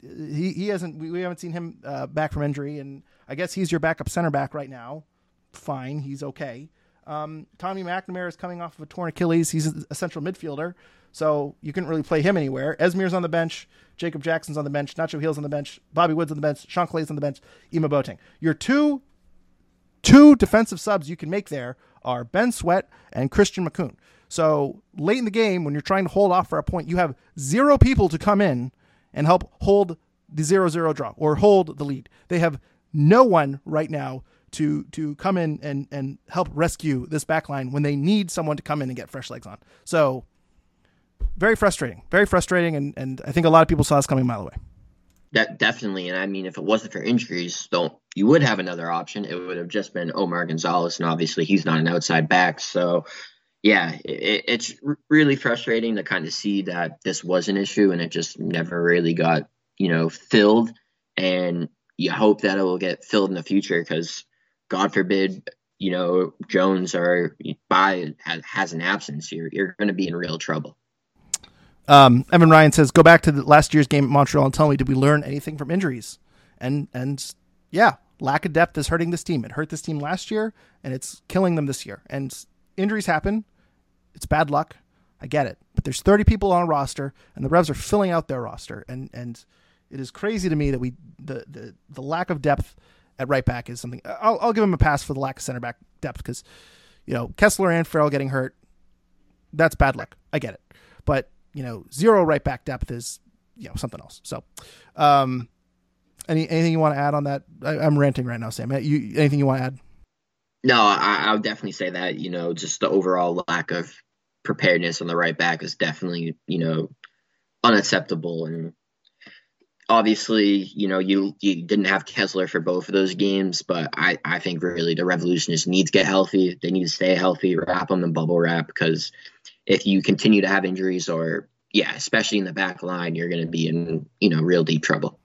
He he hasn't we, we haven't seen him uh, back from injury and I guess he's your backup center back right now. Fine, he's okay. Um, Tommy McNamara is coming off of a torn Achilles. He's a central midfielder, so you couldn't really play him anywhere. Esmir's on the bench. Jacob Jackson's on the bench. Nacho Gil's on the bench. Bobby Wood's on the bench. Chancalay's on the bench. Ema Boateng. Your two two defensive subs you can make there are Ben Sweat and Christian Makoun. So late in the game, when you're trying to hold off for a point, you have zero people to come in and help hold the zero zero draw or hold the lead. They have no one right now to to come in and and help rescue this back line when they need someone to come in and get fresh legs on. So very frustrating, very frustrating, and and I think a lot of people saw this coming a mile away. That definitely, and I mean, if it wasn't for injuries, don't you would have another option. It would have just been Omar Gonzalez, and obviously he's not an outside back, so yeah, it, it's really frustrating to kind of see that this was an issue and it just never really got, you know, filled. And you hope that it will get filled in the future because, God forbid, you know, Jones or Bye has, has an absence, you're, you're going to be in real trouble. Um, Evan Ryan says, "Go back to last year's game at Montreal and tell me, did we learn anything from injuries?" And and yeah, lack of depth is hurting this team. It hurt this team last year, and it's killing them this year. And injuries happen. It's bad luck. I get it. But there's 30 people on a roster, and the Revs are filling out their roster. And and it is crazy to me that we the the, the lack of depth at right back is something. I'll, I'll give him a pass for the lack of center back depth because you know Kessler and Farrell getting hurt. That's bad luck. I get it. But you know, zero right back depth is you know something else. So, um, any anything you want to add on that? I, am ranting right now, Sam. You anything you want to add? No, I, I would definitely say that you know just the overall lack of preparedness on the right back is definitely you know unacceptable and obviously you know you you didn't have Kessler for both of those games but I I think really the revolutionists need to get healthy they need to stay healthy wrap them in bubble wrap because if you continue to have injuries or yeah especially in the back line you're going to be in you know real deep trouble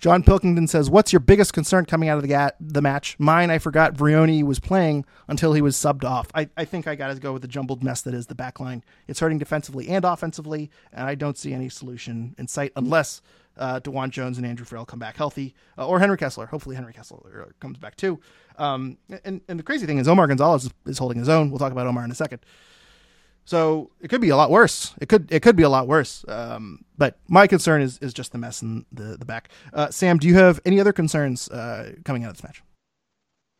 John Pilkington says, "What's your biggest concern coming out of the the match?" Mine, I forgot Vrioni was playing until he was subbed off. I, I think I got to go with the jumbled mess that is the back line. It's hurting defensively and offensively, and I don't see any solution in sight unless uh, DeJuan Jones and Andrew Farrell come back healthy, uh, or Henry Kessler. Hopefully, Henry Kessler comes back too. Um, and and the crazy thing is, Omar Gonzalez is holding his own. We'll talk about Omar in a second. So it could be a lot worse. It could it could be a lot worse. Um, but my concern is is just the mess in the the back. Uh, Sam, do you have any other concerns uh, coming out of this match?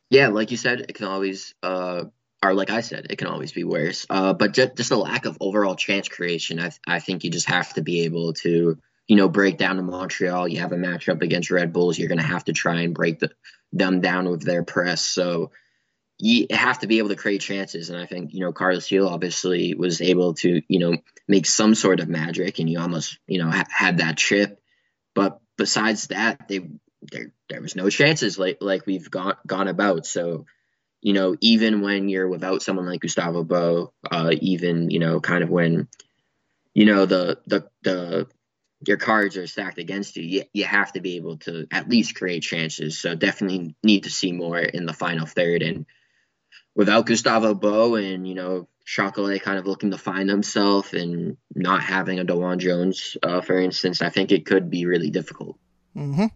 Yeah, like you said, it can always, uh, or like I said, it can always be worse. Uh, but just just a lack of overall chance creation. I I think you just have to be able to you know break down to Montreal. You have a matchup against Red Bulls. You're going to have to try and break the, them down with their press. So you have to be able to create chances. And I think, you know, Carlos Gil obviously was able to, you know, make some sort of magic and you almost, you know, ha- had that chip. But besides that, they there there was no chances like like we've gone gone about. So, you know, even when you're without someone like Gustavo Bou, uh, even, you know, kind of when, you know, the the the your cards are stacked against you, you, you have to be able to at least create chances. So definitely need to see more in the final third. And without Gustavo Bou and you know Chancalay kind of looking to find himself and not having a DeJuan Jones, uh, for instance, I think it could be really difficult. Mm-hmm.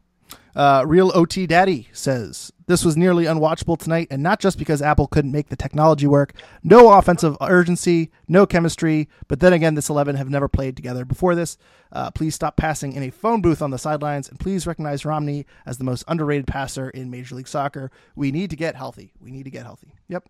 Uh, Real OT Daddy says this was nearly unwatchable tonight, and not just because Apple couldn't make the technology work. No offensive urgency, no chemistry. But then again, this 11 have never played together before this. Uh, please stop passing in a phone booth on the sidelines, and please recognize Romney as the most underrated passer in Major League Soccer. We need to get healthy. We need to get healthy. Yep.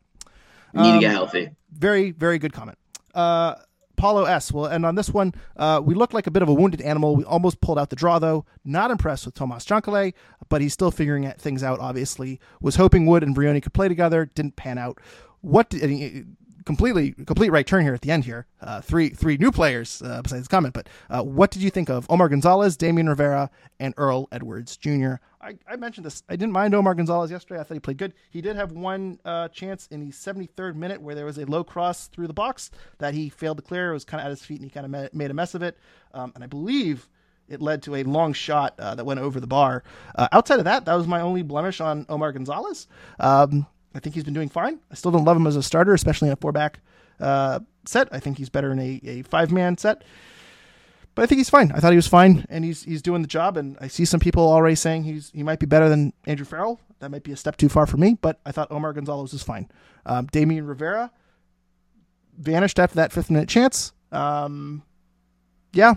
We need um, to get um, healthy. Very, very good comment. Uh, Paulo S. Well, and on this one, uh, we looked like a bit of a wounded animal. We almost pulled out the draw, though. Not impressed with Tomas Chancalay, but he's still figuring things out, obviously. Was hoping Wood and Vrioni could play together. Didn't pan out. What did, completely complete right turn here at the end here. Uh, three three new players uh, besides comment, but uh, what did you think of Omar Gonzalez, Damian Rivera, and Earl Edwards Jr.? I, I mentioned this. I didn't mind Omar Gonzalez yesterday. I thought he played good. He did have one uh, chance in the 73rd minute where there was a low cross through the box that he failed to clear. It was kind of at his feet and he kind of made a mess of it. Um, and I believe it led to a long shot uh, that went over the bar. Uh, outside of that, that was my only blemish on Omar Gonzalez. Um, I think he's been doing fine. I still don't love him as a starter, especially in a four back uh, set. I think he's better in a, a five man set. But I think he's fine. I thought he was fine, and he's he's doing the job. And I see some people already saying he's he might be better than Andrew Farrell. That might be a step too far for me. But I thought Omar Gonzalez was fine. Um, Damian Rivera vanished after that fifth minute chance. Um, yeah,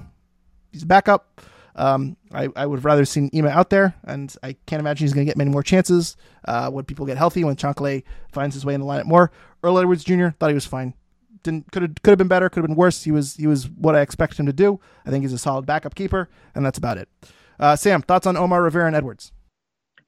he's a backup. Um, I, I would have rather seen Ema out there, and I can't imagine he's going to get many more chances uh, when people get healthy, when Chancalay finds his way in the lineup more. Earl Edwards Jr. thought he was fine. Didn't could have could have been better, could have been worse. He was he was what I expected him to do. I think he's a solid backup keeper, and that's about it. Uh, Sam, thoughts on Omar Rivera and Edwards?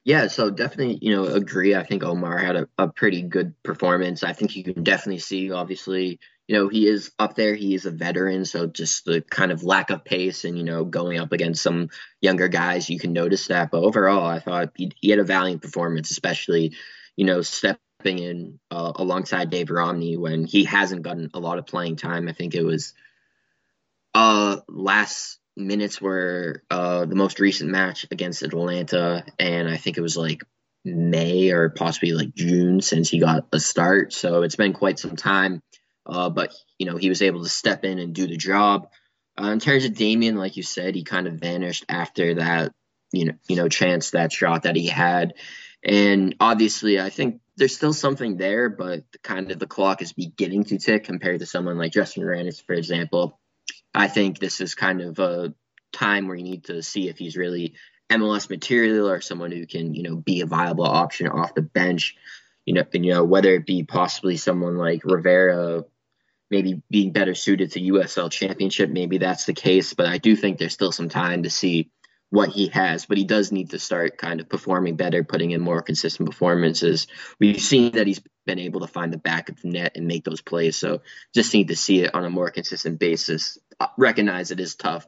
Yeah, so definitely, you know, agree. I think Omar had a, a pretty good performance. I think you can definitely see, obviously, you know, he is up there. He is a veteran, so just the kind of lack of pace and you know going up against some younger guys, you can notice that. But overall, I thought he, he had a valiant performance, especially you know stepping in uh, alongside Dave Romney when he hasn't gotten a lot of playing time. I think it was uh last minutes were uh the most recent match against Atlanta, and I think it was like May or possibly like June since he got a start. So it's been quite some time. Uh, but you know he was able to step in and do the job. Uh, in terms of Damian, like you said, he kind of vanished after that you know you know chance that shot that he had, and obviously I think there's still something there, but kind of the clock is beginning to tick compared to someone like Justin Rennicks, for example. I think this is kind of a time where you need to see if he's really MLS material or someone who can, you know, be a viable option off the bench. You know, and, you know whether it be possibly someone like Rivera, maybe being better suited to USL Championship, maybe that's the case. But I do think there's still some time to see what he has, but he does need to start kind of performing better, putting in more consistent performances. We've seen that he's been able to find the back of the net and make those plays. So just need to see it on a more consistent basis. Uh, recognize it is tough,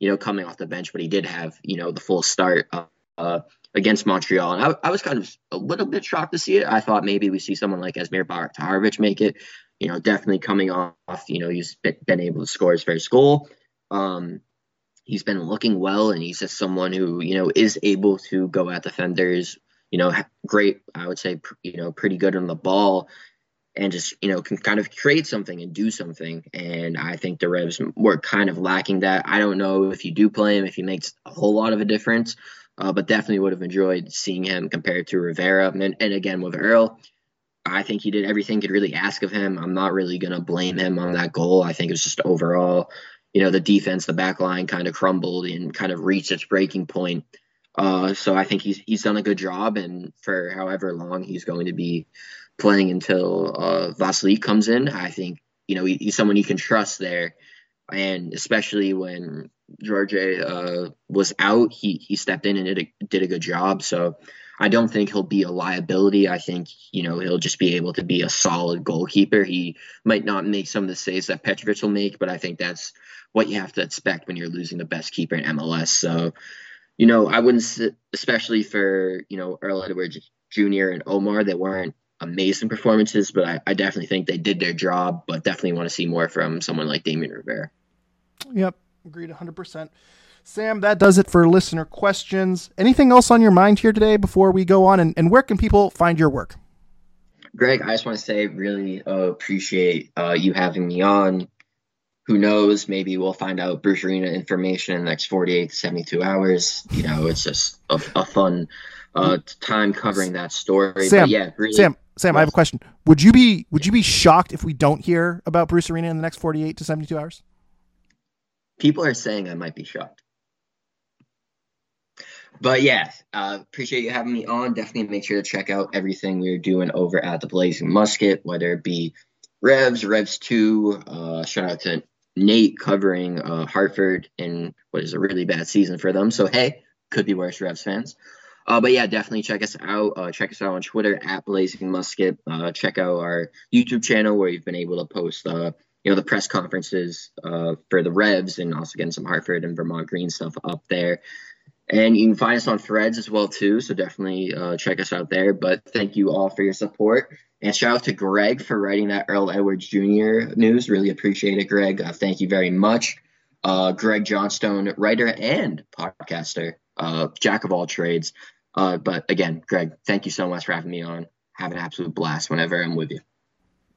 you know, coming off the bench, but he did have, you know, the full start uh, uh, against Montreal. And I, I, was kind of a little bit shocked to see it. I thought maybe we see someone like Esmir Bajraktarevic make it, you know, definitely coming off, you know, he's been able to score his first goal. Um, he's been looking well, and he's just someone who you know is able to go at defenders. You know, great. I would say you know pretty good on the ball, and just you know can kind of create something and do something. And I think the Revs were kind of lacking that. I don't know if you do play him if he makes a whole lot of a difference, uh, but definitely would have enjoyed seeing him compared to Rivera. And, and again with Earl. I think he did everything could really ask of him. I'm not really going to blame him on that goal. I think it's just overall you know, the defense, the back line kind of crumbled and kind of reached its breaking point. Uh, so I think he's he's done a good job, and for however long he's going to be playing until uh, Vasily comes in, I think you know he, he's someone you can trust there, and especially when George uh, was out, he he stepped in and did a, did a good job. So I don't think he'll be a liability. I think, you know, he'll just be able to be a solid goalkeeper. He might not make some of the saves that Petrovic will make, but I think that's what you have to expect when you're losing the best keeper in MLS. So, you know, I wouldn't, especially for, you know, Earl Edwards Jr. and Omar, they weren't amazing performances, but I, I definitely think they did their job, but definitely want to see more from someone like Damian Rivera. Yep, agreed 100%. Sam, that does it for listener questions. Anything else on your mind here today before we go on? And, and where can people find your work? Greg, I just want to say really uh, appreciate uh, you having me on. Who knows? Maybe we'll find out Bruce Arena information in the next 48 to 72 hours. You know, it's just a, a fun uh, time covering that story. Sam, but yeah, really, Sam, Sam, I have a question. Would you be would you be shocked if we don't hear about Bruce Arena in the next 48 to 72 hours? People are saying I might be shocked. But yeah, uh, appreciate you having me on. Definitely make sure to check out everything we're doing over at the Blazing Musket, whether it be Revs, Revs 2. Uh, shout out to Nate covering uh, Hartford in what is a really bad season for them. So, hey, could be worse, Revs fans. Uh, but yeah, definitely check us out. Uh, check us out on Twitter at Blazing Musket. Uh, check out our YouTube channel where you've been able to post, uh, you know, the press conferences uh, for the Revs and also getting some Hartford and Vermont Green stuff up there. And you can find us on threads as well too, so definitely uh, check us out there. But thank you all for your support, and shout out to Greg for writing that Earl Edwards Jr. news. Really appreciate it, Greg. Uh, thank you very much. Uh, Greg Johnstone, writer and podcaster, uh, jack of all trades. Uh, but again, Greg, thank you so much for having me on. Have an absolute blast whenever I'm with you.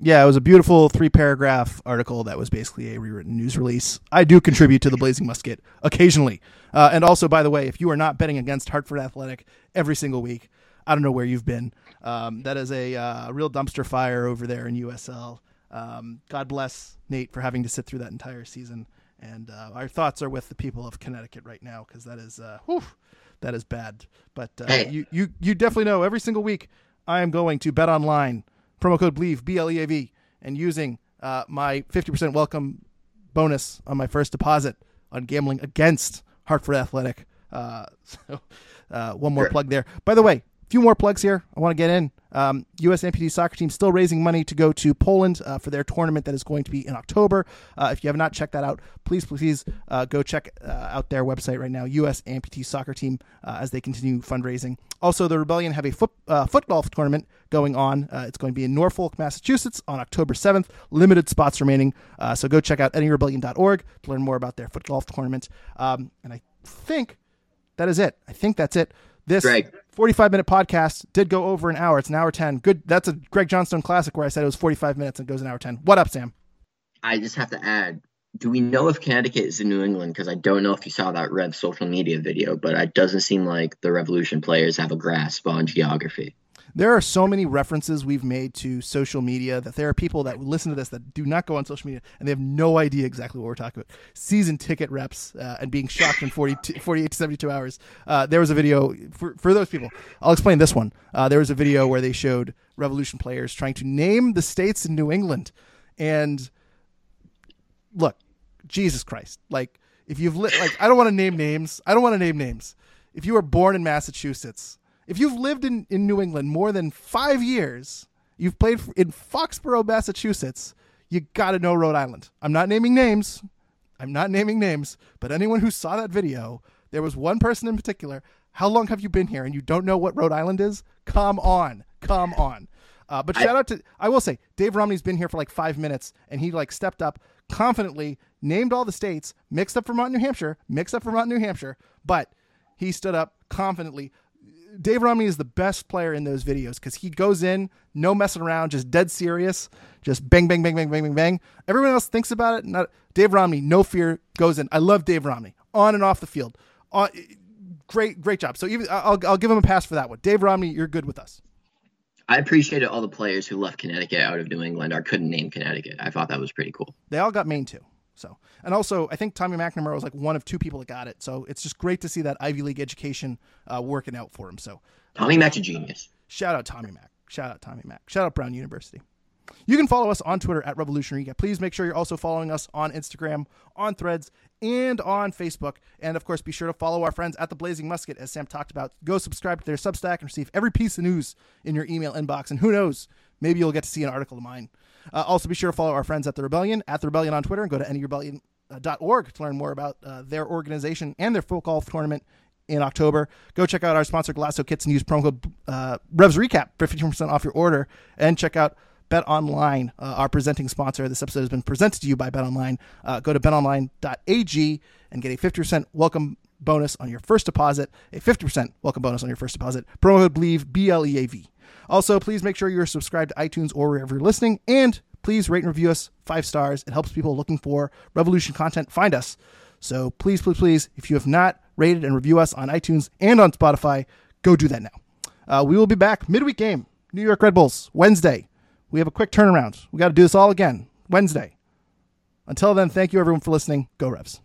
Yeah, it was a beautiful three paragraph article that was basically a rewritten news release. I do contribute to the Blazing Musket occasionally. Uh, and also, by the way, if you are not betting against Hartford Athletic every single week, I don't know where you've been. Um, that is a uh, real dumpster fire over there in USL. Um, God bless Nate for having to sit through that entire season. And uh, our thoughts are with the people of Connecticut right now because that is uh, whew, that is bad. But uh, hey. you, you you definitely know every single week I am going to bet online promo code BLEAV, B L E A V, and using uh, my 50% welcome bonus on my first deposit on gambling against Hartford Athletic. Uh, <laughs> so, uh, one more plug there. By the way, few more plugs here. I want to get in. Um, U.S. amputee soccer team still raising money to go to Poland uh, for their tournament that is going to be in October. Uh, if you have not checked that out, please, please uh, go check uh, out their website right now, U.S. amputee soccer team, uh, as they continue fundraising. Also, the Rebellion have a foot, uh, foot golf tournament going on. it's going to be in Norfolk, Massachusetts on October 7th. Limited spots remaining. so go check out nerebellion.org to learn more about their foot golf tournament. Um, and I think that is it. I think that's it. This. 45 minute podcast did go over an hour. It's an hour 10. Good. That's a Greg Johnstone classic where I said it was 45 minutes and goes an hour 10. What up, Sam? I just have to add do we know if Connecticut is in New England? Because I don't know if you saw that Rev social media video, but it doesn't seem like the Revolution players have a grasp on geography there are so many references we've made to social media that there are people that listen to this that do not go on social media and they have no idea exactly what we're talking about. Season ticket reps uh, and being shocked in 40, 48 to 72 hours. Uh, there was a video for, for those people. I'll explain this one. Uh, there was a video where they showed Revolution players trying to name the states in New England. And look, Jesus Christ. Like, if you've, li- like, I don't want to name names. I don't want to name names. If you were born in Massachusetts, if you've lived in, in New England more than five years, you've played in Foxborough, Massachusetts, you got to know Rhode Island. I'm not naming names. I'm not naming names, but anyone who saw that video, there was one person in particular. How long have you been here and you don't know what Rhode Island is? Come on. Come on. Uh, but shout I, out to, I will say, Dave Romney's been here for like five minutes and he like stepped up confidently, named all the states, mixed up Vermont, New Hampshire, mixed up Vermont, New Hampshire, but he stood up confidently. Dave Romney is the best player in those videos because he goes in, no messing around, just dead serious, just bang, bang, bang, bang, bang, bang, bang. Everyone else thinks about it. Not Dave Romney, no fear, goes in. I love Dave Romney on and off the field. Uh, great, great job. So even I'll, I'll give him a pass for that one. Dave Romney, you're good with us. I appreciated all the players who left Connecticut out of New England or couldn't name Connecticut. I thought that was pretty cool. They all got Maine too. So, and also, I think Tommy McNamara was like one of two people that got it. So it's just great to see that Ivy League education uh, working out for him. So, Tommy Mack's a genius. Shout out Tommy Mack. Shout out Tommy Mack. Shout out Brown University. You can follow us on Twitter at Revolutionary Recap. Please make sure you're also following us on Instagram, on Threads, and on Facebook. And of course, be sure to follow our friends at the Blazing Musket, as Sam talked about. Go subscribe to their Substack and receive every piece of news in your email inbox. And who knows, maybe you'll get to see an article of mine. Uh, also, be sure to follow our friends at the Rebellion, at the Rebellion on Twitter, and go to nerebellion.org to learn more about uh, their organization and their foot golf tournament in October. Go check out our sponsor, Golaco Kits, and use promo code uh, Revs Recap for 15% off your order. And check out Bet Online, uh, our presenting sponsor. This episode has been presented to you by Bet Online. Uh, go to betonline.ag and get a 50% welcome bonus on your first deposit, a 50% welcome bonus on your first deposit. Promo code BLEAV, B L E A V. Also, please make sure you're subscribed to iTunes or wherever you're listening. And please rate and review us five stars. It helps people looking for Revolution content find us. So please, please, please, if you have not rated and review us on iTunes and on Spotify, go do that now. Uh, we will be back midweek game, New York Red Bulls, Wednesday. We have a quick turnaround. We got to do this all again Wednesday. Until then, thank you everyone for listening. Go Revs.